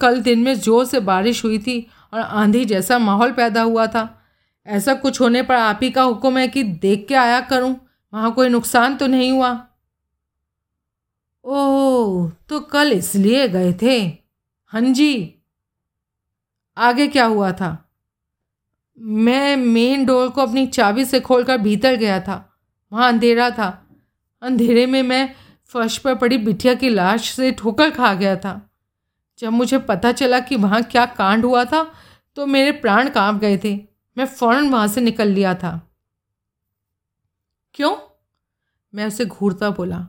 कल दिन में ज़ोर से बारिश हुई थी और आंधी जैसा माहौल पैदा हुआ था। ऐसा कुछ होने पर आप ही का हुक्म है कि देख के आया करूँ। वहाँ कोई नुकसान तो नहीं हुआ? ओह तो कल इसलिए गए थे। हाँ जी। आगे क्या हुआ था? मैं मेन डोर को अपनी चाबी से खोलकर भीतर गया था। वहाँ अंधेरा था। अंधेरे में मैं फर्श पर पड़ी बिटिया की लाश से ठोकर खा गया था। जब मुझे पता चला कि वहाँ क्या कांड हुआ था तो मेरे प्राण काँप गए थे। मैं फ़ौरन वहाँ से निकल लिया था। क्यों? मैं उसे घूरता बोला,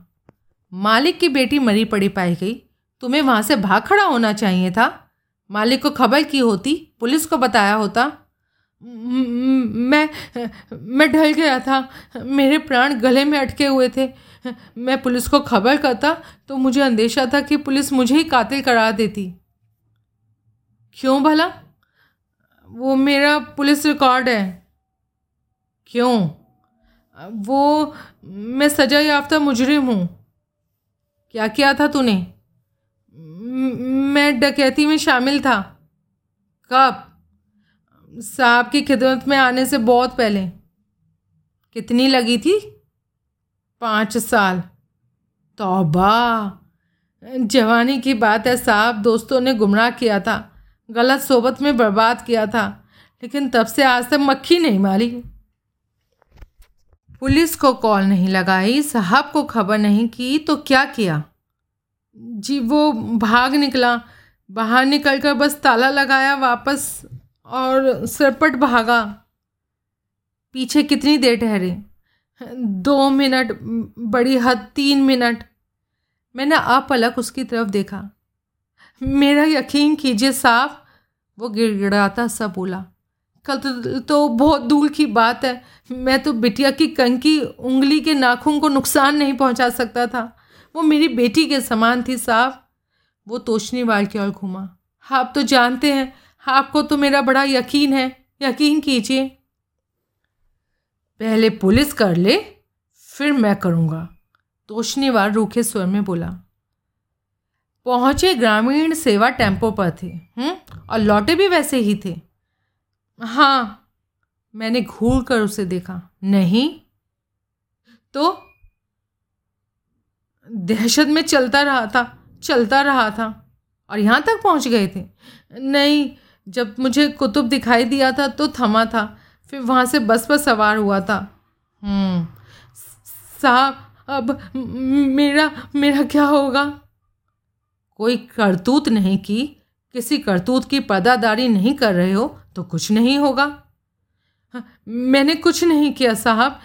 मालिक की बेटी मरी पड़ी पाई गई। तुम्हें वहाँ से भाग खड़ा होना चाहिए था। मालिक को खबर की होती, पुलिस को बताया होता। मैं मैं ढल गया था। मेरे प्राण गले में अटके हुए थे। मैं पुलिस को खबर करता तो मुझे अंदेशा था कि पुलिस मुझे ही कातिल करार देती। क्यों भला? वो मेरा पुलिस रिकॉर्ड है। क्यों? वो, मैं सजा याफ्ता मुजरिम हूँ। क्या किया था तूने? मैं डकैती में शामिल था। कब? साहब की खिदमत में आने से बहुत पहले। कितनी लगी थी? पाँच साल। तौबा। जवानी की बात है, साहब दोस्तों ने गुमराह किया था। गलत सोबत में बर्बाद किया था। लेकिन तब से आज तक मक्खी नहीं मारी। पुलिस को कॉल नहीं लगाई, साहब को खबर नहीं की तो क्या किया? जी वो भाग निकला। बाहर निकल कर बस ताला लगाया वापस और सरपट भागा। पीछे कितनी देर ठहरे? दो मिनट बड़ी हद तीन मिनट। मैंने आप अपलक उसकी तरफ़ देखा। मेरा यकीन कीजिए साहब वो गिड़गिड़ाता सा बोला। कल तो, तो बहुत दूर की बात है। मैं तो बिटिया की कंकी उंगली के नाखून को नुकसान नहीं पहुँचा सकता था। वो मेरी बेटी के समान थी साहब वो तोशनी वाल की ओर घूमा। आप तो जानते हैं, आपको तो मेरा बड़ा यकीन है। यकीन कीजिए। पहले पुलिस कर ले, फिर मैं करूँगा। तोशनीवाल रूखे स्वर में बोला। पहुँचे ग्रामीण सेवा टेंपो पर थे। हुँ? और लौटे भी वैसे ही थे। हाँ मैंने घूर कर उसे देखा। नहीं? तो दहशत में चलता रहा था चलता रहा था और यहाँ तक पहुँच गए थे। नहीं जब मुझे कुतुब दिखाई दिया था तो थमा था फिर वहाँ से बस पर सवार हुआ था। हम्म, साहब अब मेरा मेरा क्या होगा? कोई करतूत नहीं की किसी करतूत की पर्दादारी नहीं कर रहे हो तो कुछ नहीं होगा। मैंने कुछ नहीं किया साहब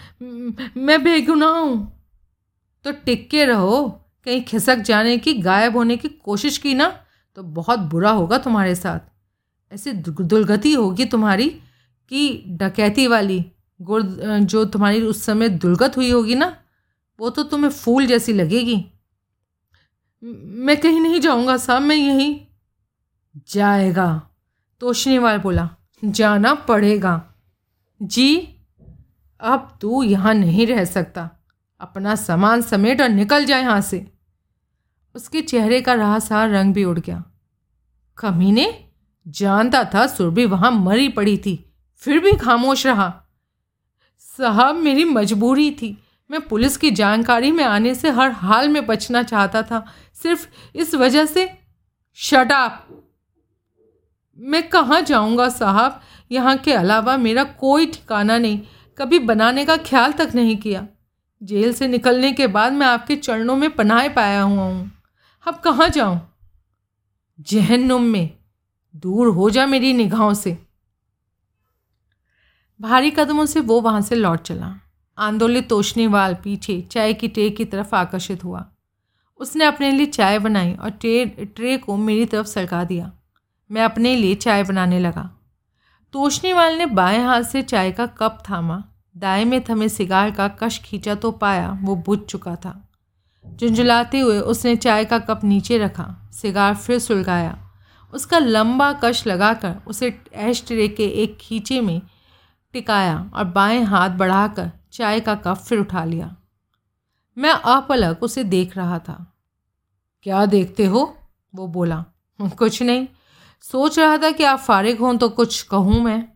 मैं बेगुनाह हूँ। तो टिक के रहो। कहीं खिसक जाने की, गायब होने की कोशिश की ना तो बहुत बुरा होगा तुम्हारे साथ। ऐसी दुर्गति होगी तुम्हारी कि डकैती वाली, गुर, जो तुम्हारी उस समय दुर्गत हुई होगी ना, वो तो तुम्हें फूल जैसी लगेगी। मैं कहीं नहीं जाऊँगा साहब, मैं यहीं। जाएगा तोशनीवाल बोला, जाना पड़ेगा। जी, अब तू यहाँ नहीं रह सकता। अपना सामान समेट और निकल जाए यहाँ से। उसके चेहरे का रहा रंग भी उड़ गया। कमीने जानता था सुरभि वहाँ मरी पड़ी थी, फिर भी खामोश रहा। साहब मेरी मजबूरी थी, मैं पुलिस की जानकारी में आने से हर हाल में बचना चाहता था, सिर्फ़ इस वजह से। शटाप मैं कहाँ जाऊँगा साहब? यहाँ के अलावा मेरा कोई ठिकाना नहीं, कभी बनाने का ख्याल तक नहीं किया। जेल से निकलने के बाद मैं आपके चरणों में पनाह पाया हुआ हूँ। अब कहाँ जाऊँ? जहन्नुम में। दूर हो जा मेरी निगाहों से। भारी कदमों से वो वहाँ से लौट चला। आंदोलित तोशनी वाल पीछे चाय की ट्रे की तरफ़ आकर्षित हुआ। उसने अपने लिए चाय बनाई और ट्रे ट्रे को मेरी तरफ़ सरका दिया। मैं अपने लिए चाय बनाने लगा। तोशनी वाल ने बाएँ हाथ से चाय का कप थामा। दाएँ में थमे सिगार का कश खींचा तो पाया, वो बुझ चुका था। झुंझुलाते हुए उसने चाय का कप नीचे रखा, सिगार फिर सुलगाया। उसका लंबा कश लगाकर उसे ऐश ट्रे के एक खींचे में टिकाया और बाएँ हाथ बढ़ाकर चाय का कप फिर उठा लिया। मैं अपलक उसे देख रहा था। क्या देखते हो? वो बोला। कुछ नहीं। सोच रहा था कि आप फारिग हों तो कुछ कहूँ मैं।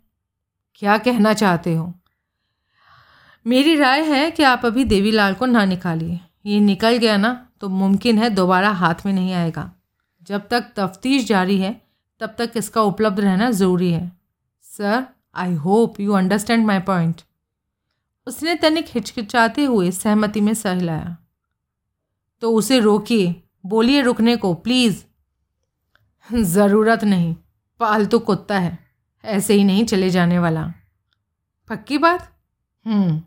क्या कहना चाहते हो? मेरी राय है कि आप अभी देवीलाल को ना निकालिए। ये निकल गया ना तो मुमकिन है दोबारा हाथ में नहीं आएगा। जब तक तफ्तीश जारी है, तब तक इसका उपलब्ध रहना ज़रूरी है। Sir I hope you understand my point उसने तनिक हिचकिचाते हुए सहमति में सह लाया तो उसे रोकिए, बोलिए रुकने को प्लीज़ ज़रूरत नहीं, पालतू कुत्ता है, ऐसे ही नहीं चले जाने वाला। पक्की बात? हम्म।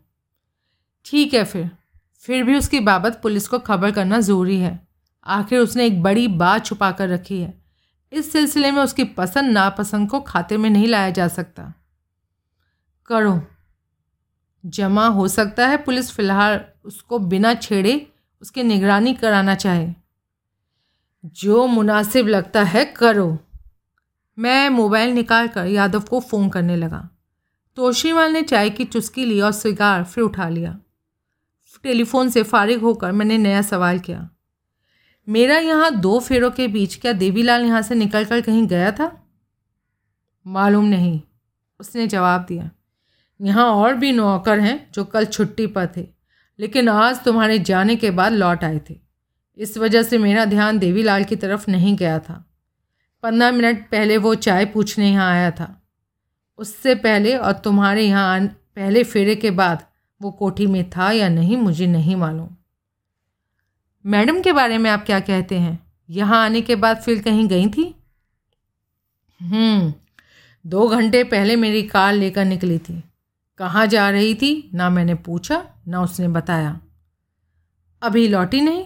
ठीक है फिर। फिर भी उसकी बाबत पुलिस को खबर करना ज़रूरी है। आखिर उसने एक बड़ी बात छुपा कर रखी है। इस सिलसिले में उसकी पसंद नापसंद को खाते में नहीं लाया जा सकता। करो। जमा हो सकता है पुलिस फ़िलहाल उसको बिना छेड़े उसकी निगरानी कराना चाहे। जो मुनासिब लगता है करो। मैं मोबाइल निकाल कर यादव को फ़ोन करने लगा। तोशीवाल ने चाय की चुस्की ली और सिगार फिर उठा लिया। टेलीफोन से फारिग होकर मैंने नया सवाल किया। मेरा यहाँ दो फेरों के बीच क्या देवीलाल यहाँ से निकल कर कहीं गया था? मालूम नहीं, उसने जवाब दिया। यहाँ और भी नौकर हैं जो कल छुट्टी पर थे, लेकिन आज तुम्हारे जाने के बाद लौट आए थे। इस वजह से मेरा ध्यान देवीलाल की तरफ़ नहीं गया था। पंद्रह मिनट पहले वो चाय पूछने यहाँ आया था। उससे पहले और तुम्हारे यहाँ पहले फेरे के बाद वो कोठी में था या नहीं मुझे नहीं मालूम। मैडम के बारे में आप क्या कहते हैं? यहाँ आने के बाद फिर कहीं गई थी? हम्म दो घंटे पहले मेरी कार लेकर निकली थी। कहाँ जा रही थी? ना मैंने पूछा ना उसने बताया। अभी लौटी नहीं?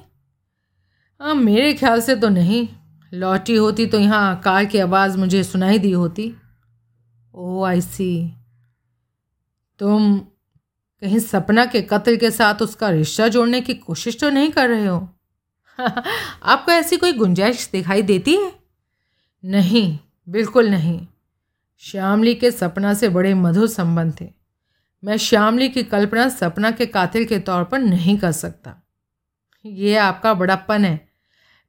आ, हाँ, मेरे ख्याल से तो नहीं। लौटी होती तो यहाँ कार की आवाज़ मुझे सुनाई दी होती। ओ आई सी तुम कहीं सपना के कत्ल के साथ उसका रिश्ता जोड़ने की कोशिश तो नहीं कर रहे हो? आपको ऐसी कोई गुंजाइश दिखाई देती है? नहीं, बिल्कुल नहीं। श्यामली के सपना से बड़े मधुर संबंध थे। मैं श्यामली की कल्पना सपना के कातिल के तौर पर नहीं कर सकता। ये आपका बड़प्पन है।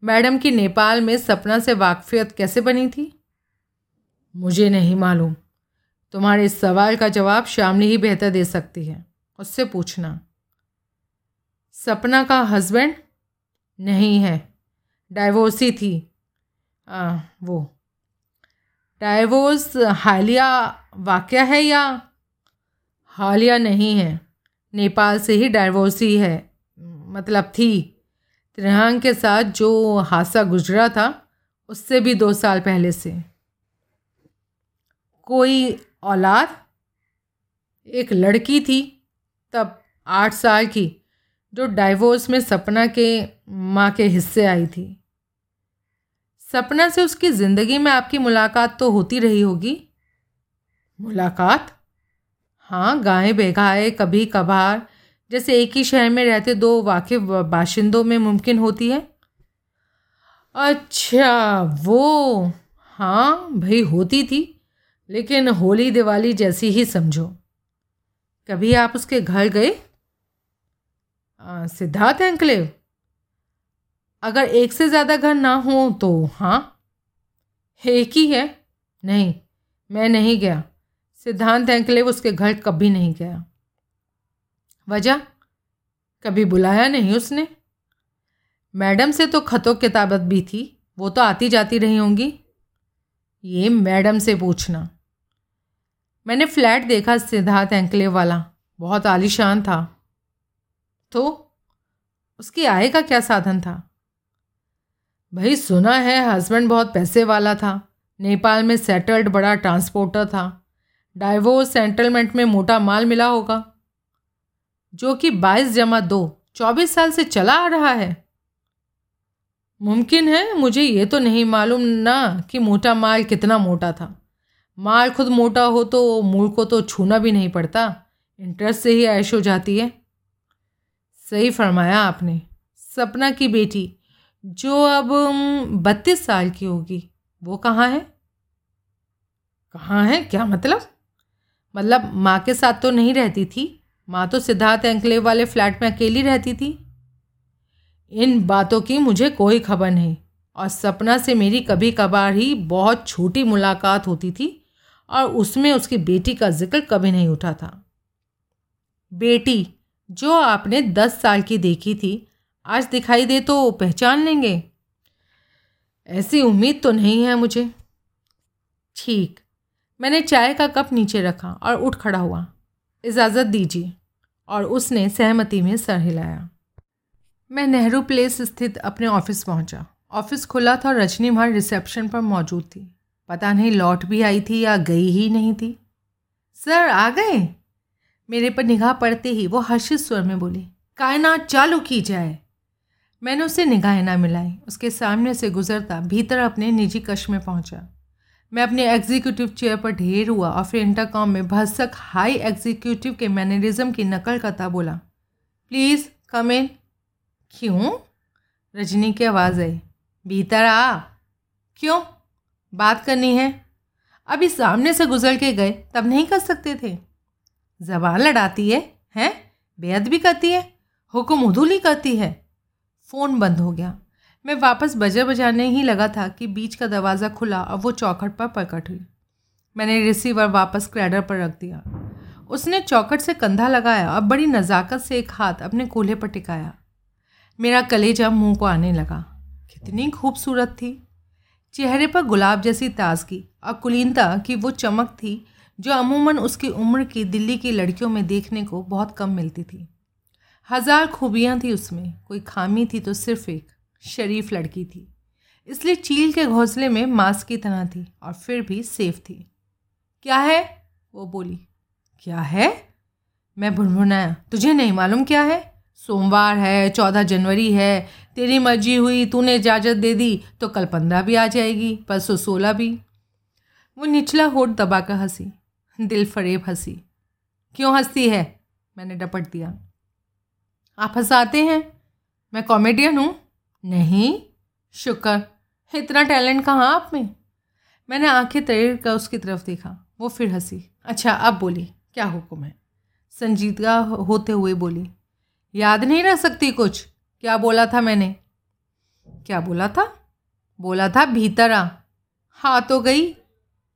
मैडम की नेपाल में सपना से वाकफियत कैसे बनी थी? मुझे नहीं मालूम। तुम्हारे इस सवाल का जवाब श्यामली ही बेहतर दे सकती है। उससे पूछना। सपना का हस्बैंड? नहीं है। डाइवोर्सी थी। आ, वो। डाइवोर्स हालिया वाक्य है या? हालिया नहीं है। नेपाल से ही डाइवोर्सी है। मतलब थी। त्रिहांग के साथ जो हादसा गुजरा था उससे भी दो साल पहले से। कोई औलाद? एक लड़की थी। तब आठ साल की जो डाइवोर्स में सपना के माँ के हिस्से आई थी। सपना से उसकी ज़िंदगी में आपकी मुलाकात तो होती रही होगी। मुलाकात? हाँ गाय बेगाए कभी कभार। जैसे एक ही शहर में रहते दो वाकिफ बाशिंदों में मुमकिन होती है। अच्छा वो हाँ भाई होती थी, लेकिन होली दिवाली जैसी ही समझो। कभी आप उसके घर गए? सिद्धार्थ एंकलेव अगर एक से ज़्यादा घर ना हो तो हाँ? एक ही है? नहीं, मैं नहीं गया। सिद्धांत एंकलेव उसके घर कभी नहीं गया। वजह? कभी बुलाया नहीं उसने? मैडम से तो खतों किताबत भी थी, वो तो आती जाती रही होंगी। ये मैडम से पूछना। मैंने फ्लैट देखा सिद्धार्थ एंकलेव वाला। बहुत आलीशान था। तो उसकी आय का क्या साधन था? भाई, सुना है हस्बैंड बहुत पैसे वाला था। नेपाल में सेटल्ड बड़ा ट्रांसपोर्टर था। डाइवोर्स सेटलमेंट में मोटा माल मिला होगा। जो कि बाईस जमा दो, चौबीस साल से चला आ रहा है। मुमकिन है, मुझे ये तो नहीं मालूम ना कि मोटा माल कितना मोटा था। माल खुद मोटा हो तो मूल को तो छूना भी नहीं पड़ता। इंटरेस्ट से ही ऐश हो जाती है। सही फरमाया आपने। सपना की बेटी, जो अब बत्तीस साल की होगी, वो कहाँ है? कहाँ है? क्या मतलब? मतलब माँ के साथ तो नहीं रहती थी। माँ तो सिद्धार्थ एंकलेव वाले फ्लैट में अकेली रहती थी। इन बातों की मुझे कोई खबर नहीं। और सपना से मेरी कभी कभार ही बहुत छोटी मुलाकात होती थी। और उसमें उसकी बेटी का ज़िक्र कभी नहीं उठा था। बेटी, जो आपने दस साल की देखी थी, आज दिखाई दे तो पहचान लेंगे। ऐसी उम्मीद तो नहीं है मुझे। ठीक, मैंने चाय का कप नीचे रखा और उठ खड़ा हुआ। इजाज़त दीजिए। और उसने सहमति में सर हिलाया। मैं नेहरू प्लेस स्थित अपने ऑफ़िस पहुँचा। ऑफ़िस खुला था और रजनी वहाँ रिसेप्शन पर मौजूद थी। पता नहीं लौट भी आई थी या गई ही नहीं थी। सर, आ गए। मेरे पर निगाह पड़ते ही वो हर्षित स्वर में बोली, कायनात चालू की जाए मैंने उसे निगाहें ना मिलाई। उसके सामने से गुजरता भीतर अपने निजी कश में पहुँचा। मैं अपने एग्जीक्यूटिव चेयर पर ढेर हुआ और फिर इंटरकॉम में भसक हाई एग्जीक्यूटिव के मैनरिज्म की नकल करता बोला प्लीज़ कम इन क्यों? रजनी की आवाज़ आई, भीतर आ। क्यों? बात करनी है। अभी सामने से गुजर के गए, तब नहीं कर सकते थे। जबान लड़ाती है, हैं? बेहद भी करती है? हुक्म उधूली करती है? फ़ोन बंद हो गया। मैं वापस बजे बजाने ही लगा था कि बीच का दरवाज़ा खुला और वो चौखट पर प्रकट हुई। मैंने रिसीवर वापस क्रैडर पर रख दिया। उसने चौखट से कंधा लगाया और बड़ी नज़ाकत से एक हाथ अपने कोल्हे पर टिकाया। मेरा कलेजा मुँह को आने लगा। कितनी खूबसूरत थी। चेहरे पर गुलाब जैसी ताजगी और कुलीनता की वो चमक थी, जो अमूमन उसकी उम्र की दिल्ली की लड़कियों में देखने को बहुत कम मिलती थी। हज़ार खूबियाँ थी उसमें, कोई खामी थी तो सिर्फ़ एक, शरीफ लड़की थी। इसलिए चील के घोंसले में मांस की तरह थी और फिर भी सेफ़ थी। क्या है? वो बोली। क्या है? मैं भुनभुनाया। तुझे नहीं मालूम क्या है? सोमवार है, चौदह जनवरी है तेरी मर्ज़ी हुई, तूने इजाज़त दे दी तो कल पंद्रह भी आ जाएगी, परसों सोलह भी। वो निचला होठ दबाकर हँसी, दिल फरेब हँसी। क्यों हंसती है? मैंने डपट दिया। आप हंसाते हैं? मैं कॉमेडियन हूँ? नहीं। शुक्र। इतना टैलेंट कहाँ आप में? मैंने आँखें तैर कर उसकी तरफ़ देखा। वो फिर हँसी। अच्छा अब बोली, क्या हुक्म है? संजीदगा होते हुए बोली, याद नहीं रह सकती कुछ? क्या बोला था मैंने? क्या बोला था? बोला था भीतर आ। हाँ तो गई।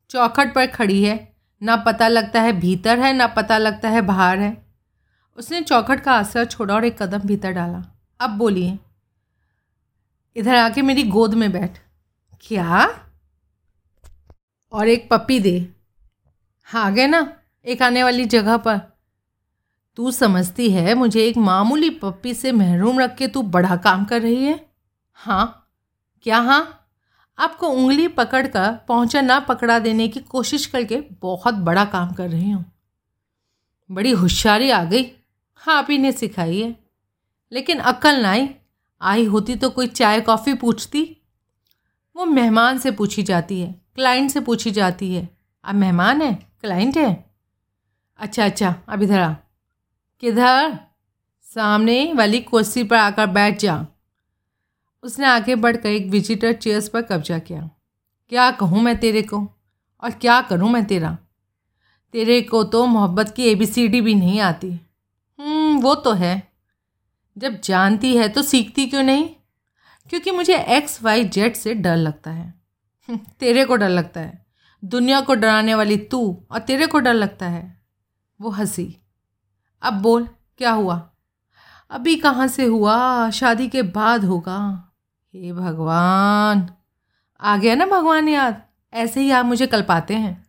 चौखट पर खड़ी है। ना पता लगता है भीतर है, ना पता लगता है बाहर है। उसने चौखट का आसरा छोड़ा और एक कदम भीतर डाला। अब बोलिए। इधर आके मेरी गोद में बैठ। क्या? और एक पप्पी दे। हाँ गए ना? एक आने वाली जगह पर। तू समझती है, मुझे एक मामूली पप्पी से महरूम रख के तू बड़ा काम कर रही है? हाँ। क्या हाँ? आपको उंगली पकड़ कर पहुँचा ना पकड़ा देने की कोशिश करके बहुत बड़ा काम कर रही हूँ। बड़ी होशियारी आ गई। हाँ आप ही ने सिखाई है। लेकिन अक्ल ना आई। आई होती तो कोई चाय कॉफ़ी पूछती। वो मेहमान से पूछी जाती है, क्लाइंट से पूछी जाती है। अब मेहमान है? क्लाइंट है? अच्छा अच्छा अब इधर आ। किधर? सामने वाली कुर्सी पर आकर बैठ जा। उसने आगे बढ़कर एक विजिटर चेयर्स पर कब्जा किया। क्या कहूँ मैं तेरे को? और क्या करूँ मैं तेरा? तेरे को तो मोहब्बत की एबीसीडी भी नहीं आती। हम्म, वो तो है। जब जानती है तो सीखती क्यों नहीं? क्योंकि मुझे एक्स वाई जेड से डर लगता है। हम्म, तेरे को डर लगता है। दुनिया को डराने वाली तू और तेरे को डर लगता है। वो हँसी। अब बोल, क्या हुआ? अभी कहाँ से हुआ? शादी के बाद होगा। हे भगवान! आ गया ना भगवान याद? ऐसे ही आप मुझे कल पाते हैं।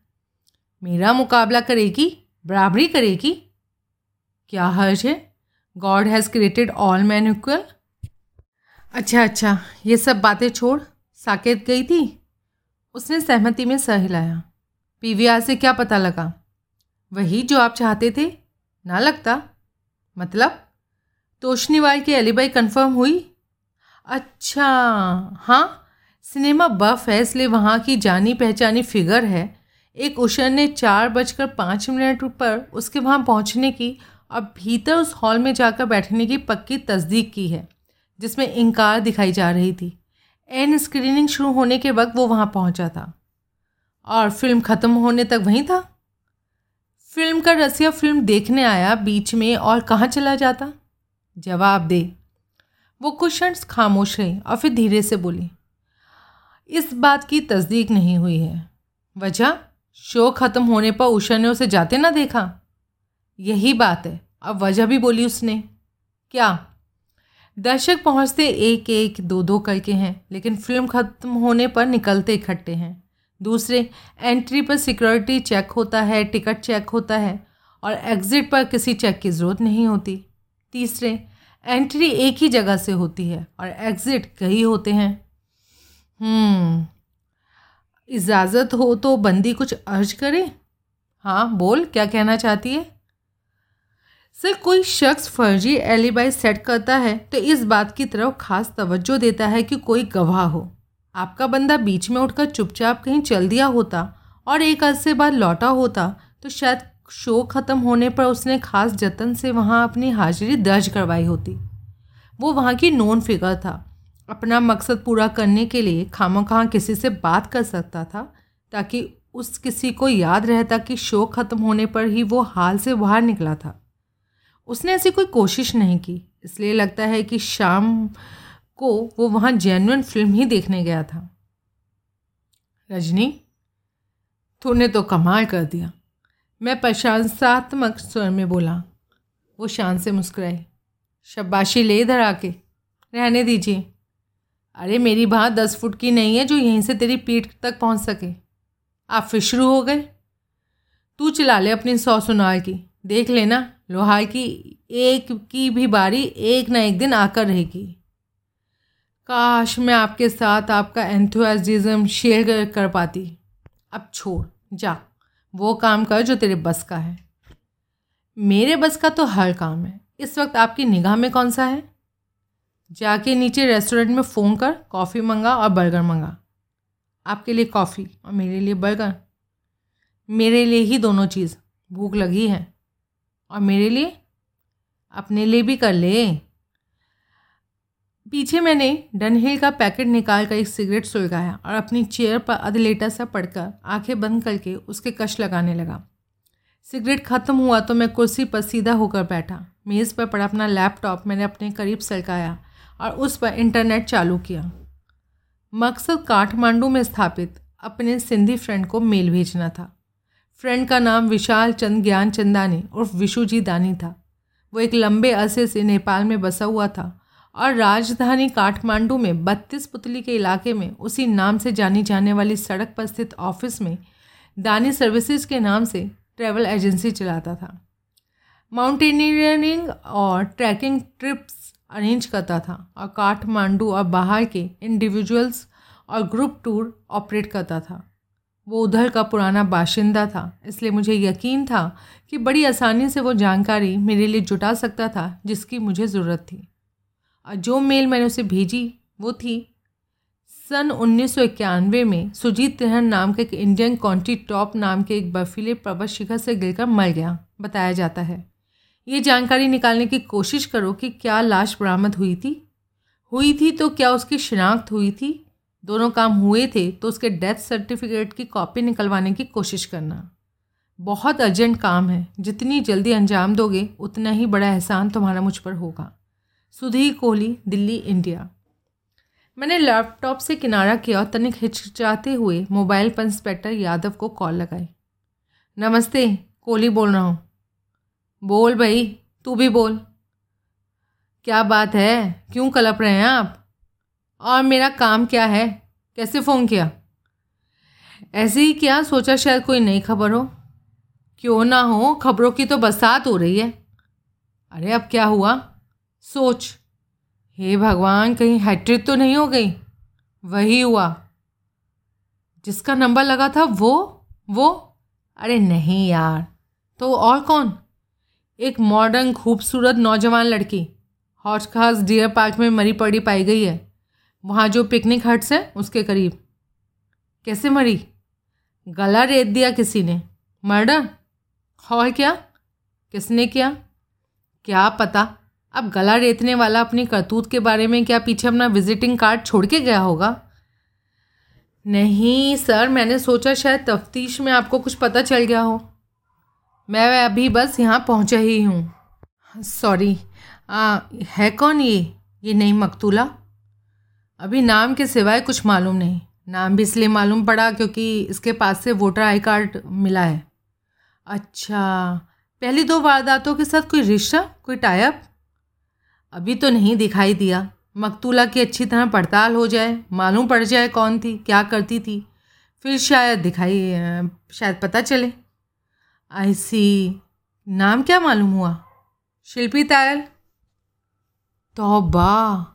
मेरा मुकाबला करेगी, बराबरी करेगी? क्या हर्ज है? God has created all man equal? अच्छा अच्छा ये सब बातें छोड़। साकेत गई थी? उसने सहमति में सह हिलाया। पीवीआर से क्या पता लगा? वही जो आप चाहते थे। ना लगता? मतलब? तोशनीवाल की अलीबाई कंफर्म हुई? अच्छा हाँ सिनेमा बफ है, इसलिए वहाँ की जानी पहचानी फिगर है। एक उषर ने चार बजकर पाँच मिनट पर उसके वहाँ पहुँचने की और भीतर उस हॉल में जाकर बैठने की पक्की तस्दीक की है, जिसमें इनकार दिखाई जा रही थी। एन स्क्रीनिंग शुरू होने के वक्त वो वहाँ पहुँचा था। और फ़िल्म ख़त्म होने तक वहीं था? फ़िल्म का रसिया फ़िल्म देखने आया बीच में और कहाँ चला जाता? जवाब दे। वो कुछ क्षण खामोश रही और फिर धीरे से बोली, इस बात की तस्दीक नहीं हुई है। वजह? शो ख़त्म होने पर उषा ने उसे जाते ना देखा? यही बात है। अब वजह भी बोली उसने। क्या? दर्शक पहुँचते एक एक दो दो करके हैं, लेकिन फ़िल्म ख़त्म होने पर निकलते इकट्ठे हैं। दूसरे एंट्री पर सिक्योरिटी चेक होता है टिकट चेक होता है और एग्ज़िट पर किसी चेक की ज़रूरत नहीं होती। तीसरे एंट्री एक ही जगह से होती है और एग्ज़िट कई होते हैं। हम्म, इजाज़त हो तो बंदी कुछ अर्ज़ करे? हाँ बोल क्या कहना चाहती है? सर कोई शख्स फर्जी एलिबाई सेट करता है तो इस बात की तरफ़ खास तवज्जो देता है कि कोई गवाह हो। आपका बंदा बीच में उठकर चुपचाप कहीं चल दिया होता और एक अरसे बाद लौटा होता तो शायद शो ख़त्म होने पर उसने खास जतन से वहाँ अपनी हाजिरी दर्ज करवाई होती। वो वहाँ की नोन फिगर था। अपना मकसद पूरा करने के लिए खामो खां किसी से बात कर सकता था, ताकि उस किसी को याद रहता कि शो ख़त्म होने पर ही वो हाल से बाहर निकला था। उसने ऐसी कोई कोशिश नहीं की, इसलिए लगता है कि शाम को वो वहाँ जेन्युइन फ़िल्म ही देखने गया था। रजनी, तूने तो कमाल कर दिया। मैं प्रशंसात्मक स्वर में बोला, वो शान से मुस्कुराई। शबाशी ले इधर आके, रहने दीजिए। अरे, मेरी बात दस फुट की नहीं है जो यहीं से तेरी पीठ तक पहुँच सके। आप फिर शुरू हो गए। तू चला ले अपनी सौ सुनार की। देख लेना, लोहार की एक की भी बारी एक ना एक दिन आकर रहेगी। काश मैं आपके साथ आपका एंथुआजिज्म शेयर कर पाती। अब छोड़, जा। वो काम कर जो तेरे बस का है। मेरे बस का तो हर काम है। इस वक्त आपकी निगाह में कौन सा है? जाके नीचे रेस्टोरेंट में फ़ोन कर कॉफ़ी मंगा और बर्गर मंगा। आपके लिए कॉफ़ी और मेरे लिए बर्गर मेरे लिए ही दोनों चीज़। भूख लगी है। और मेरे लिए? अपने लिए भी कर ले। पीछे मैंने डनहिल का पैकेट निकाल कर एक सिगरेट सुलगाया और अपनी चेयर पर अधलेटा सा पड़कर आँखें बंद करके उसके कश लगाने लगा। सिगरेट ख़त्म हुआ तो मैं कुर्सी पर सीधा होकर बैठा। मेज़ पर पड़ा अपना लैपटॉप मैंने अपने करीब सरकाया और उस पर इंटरनेट चालू किया। मकसद काठमांडू में स्थापित अपने सिंधी फ्रेंड को मेल भेजना था। फ्रेंड का नाम विशाल चंद ज्ञान चंदानी उर्फ़ विशुजी दानी था। वो एक लंबे अरसे से नेपाल में बसा हुआ था और राजधानी काठमांडू में बत्तीस पुतली के इलाके में उसी नाम से जानी जाने वाली सड़क पर स्थित ऑफ़िस में दानी सर्विसेज़ के नाम से ट्रैवल एजेंसी चलाता था। माउंटेनियरिंग और ट्रैकिंग ट्रिप्स अरेंज करता था और काठमांडू और बाहर के इंडिविजुअल्स और ग्रुप टूर ऑपरेट करता था। वो उधर का पुराना बाशिंदा था, इसलिए मुझे यकीन था कि बड़ी आसानी से वो जानकारी मेरे लिए जुटा सकता था जिसकी मुझे ज़रूरत थी। जो मेल मैंने उसे भेजी वो थी। सन उन्नीस सौ इक्यानवे में सुजीत तिहन नाम के एक इंडियन कॉन्टी टॉप नाम के एक बर्फीले पर्वत शिखर से गिरकर मर गया, बताया जाता है। ये जानकारी निकालने की कोशिश करो कि क्या लाश बरामद हुई थी। हुई थी तो क्या उसकी शिनाख्त हुई थी? दोनों काम हुए थे तो उसके डेथ सर्टिफिकेट की कॉपी निकलवाने की कोशिश करना। बहुत अर्जेंट काम है। जितनी जल्दी अंजाम दोगे, उतना ही बड़ा एहसान तुम्हारा मुझ पर होगा। सुधीर कोहली, दिल्ली, इंडिया। मैंने लैपटॉप से किनारा किया और तनिक हिचकिचाते हुए मोबाइल पर इंस्पेक्टर यादव को कॉल लगाई। नमस्ते, कोहली बोल रहा हूँ। बोल भाई, तू भी बोल। क्या बात है? क्यों कलप रहे हैं आप? और मेरा काम क्या है? कैसे फ़ोन किया? ऐसे ही क्या? सोचा शायद कोई नई खबर हो। क्यों ना हो? खबरों की तो बरसात हो रही है। अरे, अब क्या हुआ? सोच, हे भगवान, कहीं हैट्रिक तो नहीं हो गई? वही हुआ। जिसका नंबर लगा था वो वो, अरे नहीं यार तो और कौन? एक मॉडर्न खूबसूरत नौजवान लड़की हॉर्स खास डियर पार्क में मरी पड़ी पाई गई है। वहाँ जो पिकनिक हट्स है, उसके करीब। कैसे मरी? गला रेत दिया किसी ने। मर्डर? और क्या? किसने किया? क्या पता? अब गला रेतने वाला अपनी करतूत के बारे में क्या पीछे अपना विजिटिंग कार्ड छोड़ के गया होगा? नहीं सर मैंने सोचा शायद तफ्तीश में आपको कुछ पता चल गया हो। मैं अभी बस यहाँ पहुँचा ही हूँ। सॉरी है कौन ये? ये नहीं मकतूला? अभी नाम के सिवाय कुछ मालूम नहीं। नाम भी इसलिए मालूम पड़ा क्योंकि इसके पास से वोटर आई कार्ड मिला है। अच्छा पहली दो वारदातों के साथ कोई रिश्ता, कोई टाइप अभी तो नहीं दिखाई दिया। मकतूला की अच्छी तरह पड़ताल हो जाए, मालूम पड़ जाए कौन थी, क्या करती थी। फिर शायद दिखाई शायद पता चले। आई सी, नाम क्या मालूम हुआ? शिल्पी तायल? तौबा,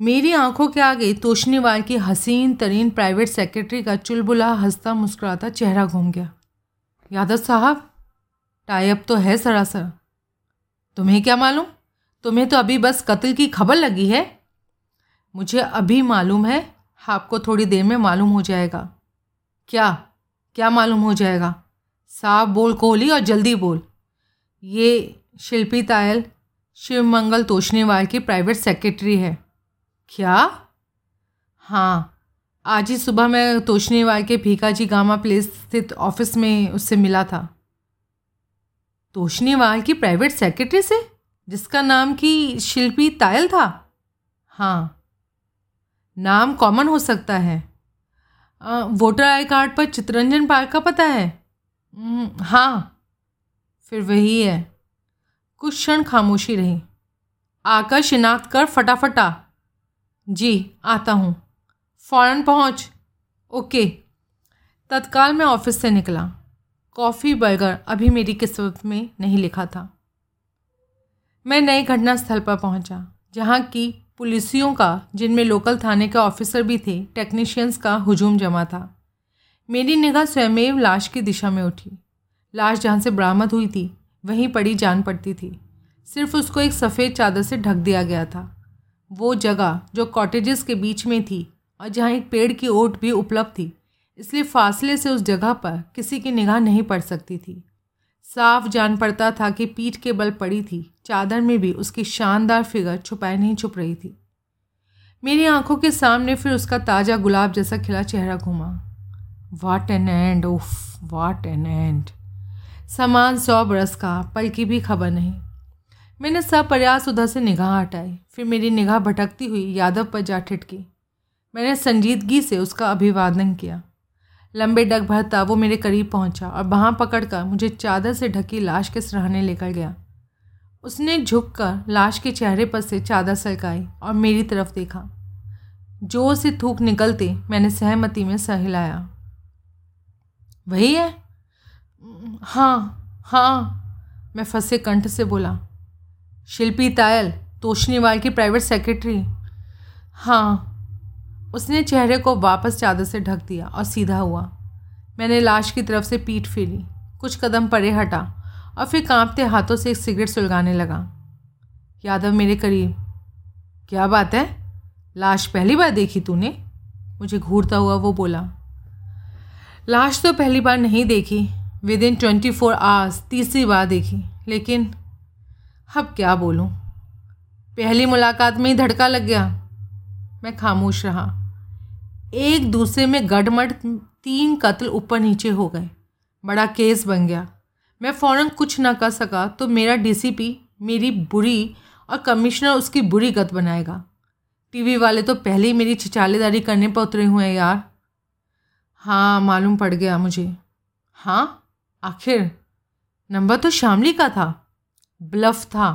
मेरी आँखों के आगे तोशनीवाल की हसीन तरीन प्राइवेट सेक्रेटरी का चुलबुला हंसता मुस्कुराता चेहरा घूम गया। यादव साहब टाइप तो है सरासर। तुम्हें क्या मालूम? तुम्हें तो अभी बस कत्ल की खबर लगी है। मुझे अभी मालूम है, आपको थोड़ी देर में मालूम हो जाएगा। क्या? क्या मालूम हो जाएगा? साफ़ बोल कोहली और जल्दी बोल। ये शिल्पी तायल शिवमंगल तोशनीवाल की प्राइवेट सेक्रेटरी है। क्या? हाँ आज ही सुबह मैं तोशनीवाल के भीकाजी गामा प्लेस स्थित ऑफ़िस में उससे मिला था। तोशनीवाल की प्राइवेट सेक्रेटरी से? जिसका नाम की शिल्पी तायल था? हाँ। नाम कॉमन हो सकता है। आ, वोटर आई कार्ड पर चितरंजन पार्क का पता है? हाँ। फिर वही है। कुछ क्षण खामोशी रही। आकर शिनाख्त कर फटाफटा। जी आता हूँ। फ़ौरन पहुँच। ओके। तत्काल मैं ऑफ़िस से निकला। कॉफ़ी बर्गर अभी मेरी किस्मत में नहीं लिखा था। मैं नए घटना स्थल पर पहुँचा, जहाँ की पुलिसियों का, जिनमें लोकल थाने के ऑफिसर भी थे टेक्नीशियंस का हुजूम जमा था। मेरी निगाह स्वयमेव लाश की दिशा में उठी। लाश जहाँ से बरामद हुई थी, वहीं पड़ी जान पड़ती थी। सिर्फ़ उसको एक सफ़ेद चादर से ढक दिया गया था। वो जगह, जो कॉटेजेस के बीच में थी, और जहाँ एक पेड़ की ओट भी उपलब्ध थी, इसलिए फासले से उस जगह पर किसी की निगाह नहीं पड़ सकती थी। साफ़ जान पड़ता था कि पीठ के बल पड़ी थी। चादर में भी उसकी शानदार फिगर छुपाए नहीं छुप रही थी। मेरी आँखों के सामने फिर उसका ताज़ा गुलाब जैसा खिला चेहरा घूमा। What an end of what an end समान सौ बरस का, पल की भी खबर नहीं। मैंने सब प्रयास उधर से निगाह हटाई। फिर मेरी निगाह भटकती हुई यादव पर जा ठिटकी मैंने संजीदगी से उसका अभिवादन किया। लंबे डग भरता वो मेरे करीब पहुँचा और बाहाँ पकड़कर मुझे चादर से ढकी लाश के सराहने लेकर गया। उसने झुककर लाश के चेहरे पर से चादर सरकाई और मेरी तरफ़ देखा। ज़ोर से थूक निकलते मैंने सहमति में सह हिलाया वही है? हाँ हाँ मैं फंसे कंठ से बोला। शिल्पी तायल, तोशनीवाल की प्राइवेट सेक्रेटरी? हाँ। उसने चेहरे को वापस चादर से ढक दिया और सीधा हुआ। मैंने लाश की तरफ़ से पीठ फेरी कुछ कदम परे हटा और फिर कांपते हाथों से एक सिगरेट सुलगाने लगा। यादव मेरे करीब, क्या बात है? लाश पहली बार देखी तूने? मुझे घूरता हुआ वो बोला। लाश तो पहली बार नहीं देखी within twenty four hours तीसरी बार देखी, लेकिन अब क्या बोलूँ? पहली मुलाकात में ही धड़का लग गया। मैं खामोश रहा। एक दूसरे में गड़मड़ तीन कत्ल ऊपर नीचे हो गए। बड़ा केस बन गया। मैं फ़ौरन कुछ ना कर सका तो मेरा डीसीपी मेरी बुरी और कमिश्नर उसकी बुरी गत बनाएगा। टीवी वाले तो पहले ही मेरी छिचालेदारी करने पर उतरे हुए हैं यार। हाँ मालूम पड़ गया मुझे। हाँ? आखिर? नंबर तो शामली का था। ब्लफ था।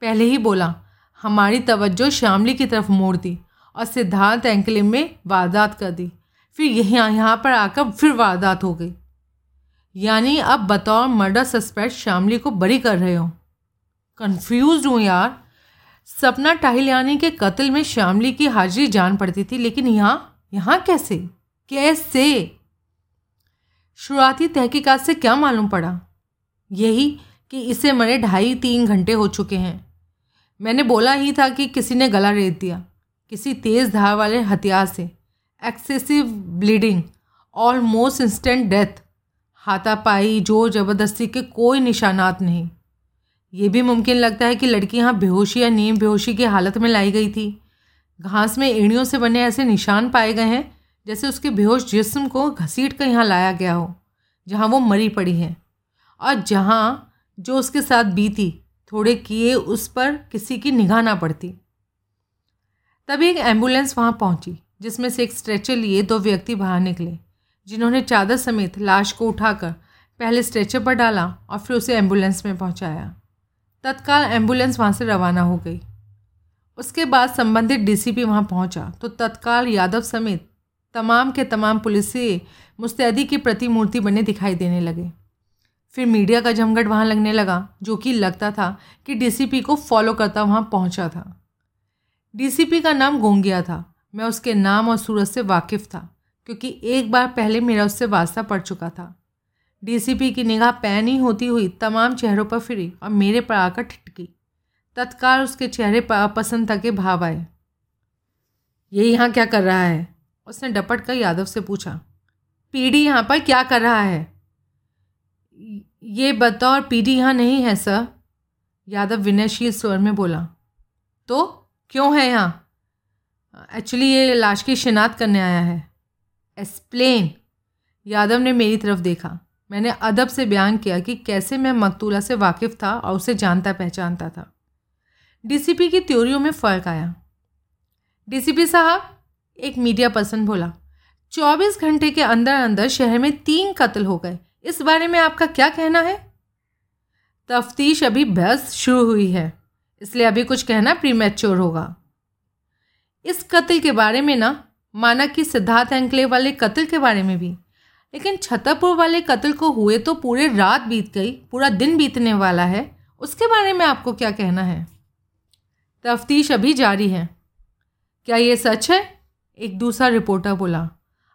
पहले ही बोला, हमारी तवज्जो शामली की तरफ़ मोड़ दी। और सिद्धार्थ एंकलिम में वारदात कर दी। फिर यहाँ यहाँ पर आकर फिर वारदात हो गई। यानी अब बतौर मर्डर सस्पेक्ट शामली को बरी कर रहे हो। कंफ्यूज हूँ यार। सपना टाहिलियानी के कत्ल में शामली की हाजिरी जान पड़ती थी, लेकिन यहाँ यहाँ कैसे? कैसे? शुरुआती तहकीकात से क्या मालूम पड़ा? यही कि इसे मरे ढाई तीन घंटे हो चुके हैं। मैंने बोला ही था कि किसी ने गला रेत दिया। किसी तेज़ धार वाले हथियार से। Excessive bleeding almost instant death हाथापाई, ज़ोर ज़बरदस्ती के कोई निशानात नहीं। ये भी मुमकिन लगता है कि लड़की यहाँ बेहोशी या नीम बेहोशी की हालत में लाई गई थी। घास में एड़ियों से बने ऐसे निशान पाए गए हैं, जैसे उसके बेहोश जिस्म को घसीट कर यहाँ लाया गया हो, जहाँ वो मरी पड़ी है। और जहाँ जो उसके साथ बीती, थोड़े किए उस पर किसी की निगाह ना पड़ती। तभी एक एंबुलेंस वहाँ पहुँची, जिसमें से एक स्ट्रेचर लिए दो व्यक्ति बाहर निकले, जिन्होंने चादर समेत लाश को उठाकर पहले स्ट्रेचर पर डाला और फिर उसे एंबुलेंस में पहुँचाया। तत्काल एंबुलेंस वहाँ से रवाना हो गई। उसके बाद संबंधित डीसीपी वहाँ पहुँचा तो तत्काल यादव समेत तमाम के तमाम पुलिस मुस्तैदी की प्रतिमूर्ति बने दिखाई देने लगे। फिर मीडिया का जमघट वहाँ लगने लगा, जो कि लगता था कि डीसीपी को फॉलो करता वहाँ पहुँचा था। डीसीपी का नाम गोंगिया था। मैं उसके नाम और सूरत से वाकिफ़ था, क्योंकि एक बार पहले मेरा उससे वास्ता पड़ चुका था। डीसीपी की निगाह पैनी होती हुई तमाम चेहरों पर फिरी और मेरे पर आकर ठिटकी तत्काल उसके चेहरे पर अपसंदता के भाव आए। ये यहाँ क्या कर रहा है? उसने डपट कर यादव से पूछा। पीडी यहाँ पर क्या कर रहा है? ये बतौर पीडी यहाँ नहीं है, सर। यादव विनयशील स्वर में बोला। तो? क्यों है यहाँ? एक्चुअली ये लाश की शिनात करने आया है। एक्सप्लेन यादव ने मेरी तरफ़ देखा। मैंने अदब से बयान किया कि कैसे मैं मकतूला से वाकिफ़ था और उसे जानता पहचानता था। डीसीपी की त्योरियों में फ़र्क आया। डीसीपी साहब, एक मीडिया पर्सन बोला, चौबीस घंटे के अंदर अंदर शहर में तीन कत्ल हो गए। इस बारे में आपका क्या कहना है? तफ्तीश अभी बहस शुरू हुई है। इसलिए अभी कुछ कहना प्रीमेच्योर होगा। इस कत्ल के बारे में ना, माना कि सिद्धार्थ एंकले वाले कत्ल के बारे में भी, लेकिन छतरपुर वाले कत्ल को हुए तो पूरे रात बीत गई, पूरा दिन बीतने वाला है। उसके बारे में आपको क्या कहना है? तफ्तीश अभी जारी है। क्या ये सच है? एक दूसरा रिपोर्टर बोला,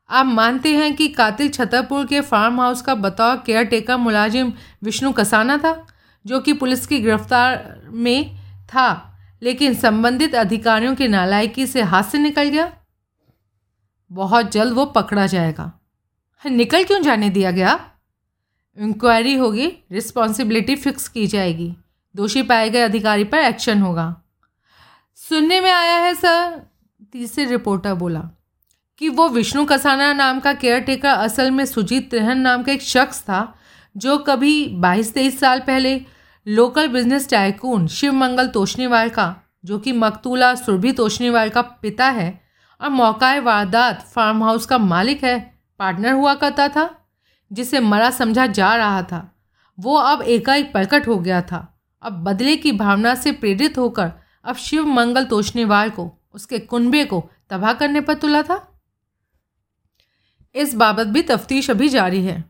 आप मानते हैं कि कातिल छतरपुर के फार्म हाउस का बतौर केयर टेकर मुलाजिम विष्णु कसाना था, जो कि पुलिस की गिरफ़्तार में था, लेकिन संबंधित अधिकारियों की नालायकी से हाथ से निकल गया। बहुत जल्द वो पकड़ा जाएगा। निकल क्यों जाने दिया गया? इंक्वायरी होगी, रिस्पॉन्सिबिलिटी फिक्स की जाएगी। दोषी पाए गए अधिकारी पर एक्शन होगा। सुनने में आया है सर, तीसरे रिपोर्टर बोला कि वो विष्णु कसाना नाम का केयर टेकर असल में सुजीत त्रिहन नाम का एक शख्स था, जो कभी बाईस तेईस साल पहले local business tycoon Shiv Mangal Toshniwal का, जो कि मकतूला सुरभि तोशनीवाल का पिता है, और मौका वारदात फार्म हाउस का मालिक है, पार्टनर हुआ करता था, जिसे मरा समझा जा रहा था। वो अब एकाएक प्रकट हो गया था। अब बदले की भावना से प्रेरित होकर अब शिव मंगल तोशनीवाल को, उसके कुनबे को तबाह करने पर तुला था। इस बाबत भी तफ्तीश अभी जारी है।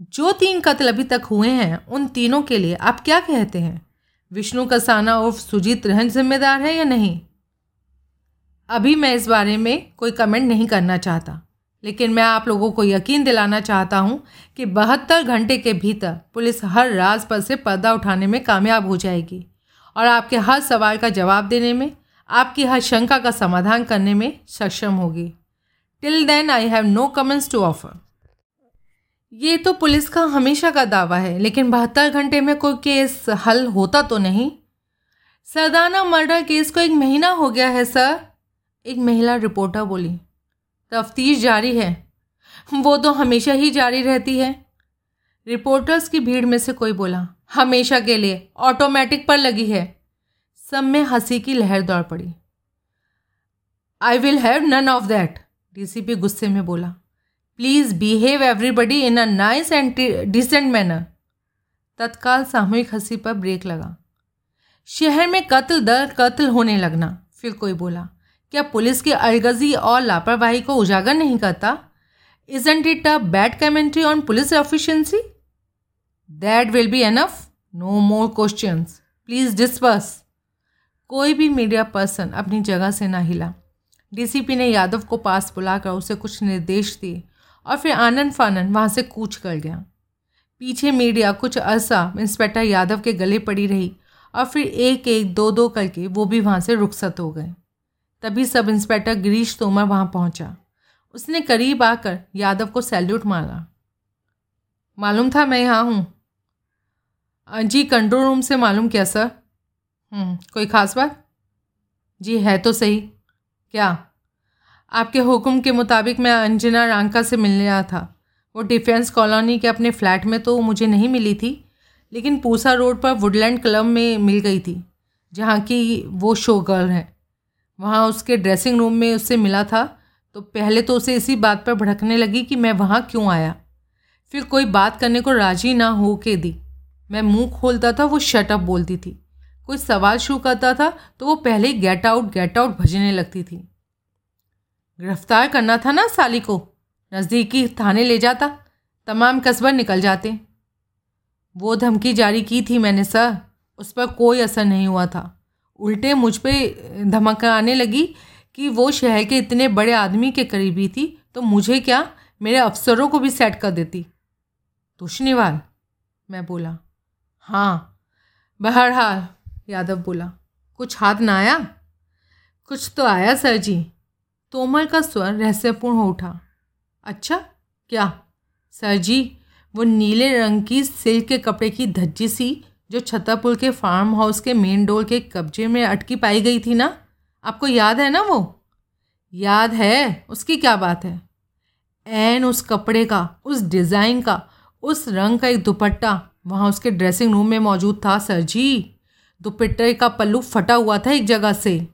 जो तीन कत्ल अभी तक हुए हैं, उन तीनों के लिए आप क्या कहते हैं? विष्णु कसाना उर्फ़ सुजीत रहन जिम्मेदार है या नहीं? अभी मैं इस बारे में कोई कमेंट नहीं करना चाहता, लेकिन मैं आप लोगों को यकीन दिलाना चाहता हूँ कि बहत्तर घंटे के भीतर पुलिस हर राज पर से पर्दा उठाने में कामयाब हो जाएगी। और आपके हर सवाल का जवाब देने में, आपकी हर शंका का समाधान करने में सक्षम होगी। Till then I have no comments to offer ये तो पुलिस का हमेशा का दावा है, लेकिन बहत्तर घंटे में कोई केस हल होता तो नहीं? सरदाना मर्डर केस को एक महीना हो गया है, सर। एक महिला रिपोर्टर बोली, तफ्तीश जारी है। वो तो हमेशा ही जारी रहती है। रिपोर्टर्स की भीड़ में से कोई बोला, हमेशा के लिए, ऑटोमेटिक पर लगी है। सब में हँसी की लहर दौड़ पड़ी। I will have none of that DCP गुस्से में बोला। Please behave everybody in a nice and decent manner तत्काल सामूहिक हँसी पर ब्रेक लगा। शहर में कत्ल दर कत्ल होने लगना, फिर कोई बोला, क्या पुलिस की अलगजी और लापरवाही को उजागर नहीं करता? Isn't it a bad commentary on police efficiency that will be enough no more question please disperse कोई भी मीडिया पर्सन अपनी जगह से ना हिला। डीसीपी ने यादव को पास बुलाकर उसे कुछ निर्देश दिए। और फिर आनंद फानन वहाँ से कूच कर गया। पीछे मीडिया कुछ अरसा इंस्पेक्टर यादव के गले पड़ी रही और फिर एक एक दो दो करके वो भी वहाँ से रुखसत हो गए। तभी सब इंस्पेक्टर गिरीश तोमर वहाँ पहुँचा। उसने करीब आकर यादव को सैल्यूट मारा। मालूम था मैं यहाँ हूँ? जी कंट्रोल रूम से मालूम क्या सर। हम्म, कोई ख़ास बात? जी है तो सही। क्या? आपके हुक्म के मुताबिक मैं अंजना रांका से मिलने आया था। वो डिफेंस कॉलोनी के अपने फ्लैट में तो मुझे नहीं मिली थी, लेकिन पूसा रोड पर वुडलैंड क्लब में मिल गई थी, जहाँ की वो शो गर्ल है। वहाँ उसके ड्रेसिंग रूम में उससे मिला था तो पहले तो उसे इसी बात पर भड़कने लगी कि मैं वहाँ क्यों आया। फिर कोई बात करने को राज़ी ना हो के दी। मैं मुँह खोलता था, वो शटअप बोलती थी। कोई सवाल शुरू करता था तो वो पहले गेट आउट गेट आउट भजने लगती थी। गिरफ़्तार करना था ना साली को? नज़दीकी थाने ले जाता, तमाम कस्बर निकल जाते। वो धमकी जारी की थी मैंने, सर। उस पर कोई असर नहीं हुआ था। उल्टे मुझ पर धमकाने लगी कि वो शहर के इतने बड़े आदमी के करीबी थी तो मुझे क्या मेरे अफसरों को भी सेट कर देती? तुशनीवाल मैं बोला। हाँ बहरहाल, यादव बोला। कुछ हाथ ना आया? कुछ तो आया, सर जी। तोमर का स्वर रहस्यपूर्ण हो उठा। अच्छा क्या? सर जी, वो नीले रंग की सिल्क के कपड़े की धज्जी सी, जो छतरपुर के फार्म हाउस के मेन डोर के कब्जे में अटकी पाई गई थी ना? आपको याद है ना वो? याद है? उसकी क्या बात है? एन उस कपड़े का, उस डिज़ाइन का, उस रंग का एक दुपट्टा, वहाँ उसके ड्रेसिंग रूम में मौजूद था, सर जी। दुपट्टे का पल्लू फटा हुआ था एक जगह से।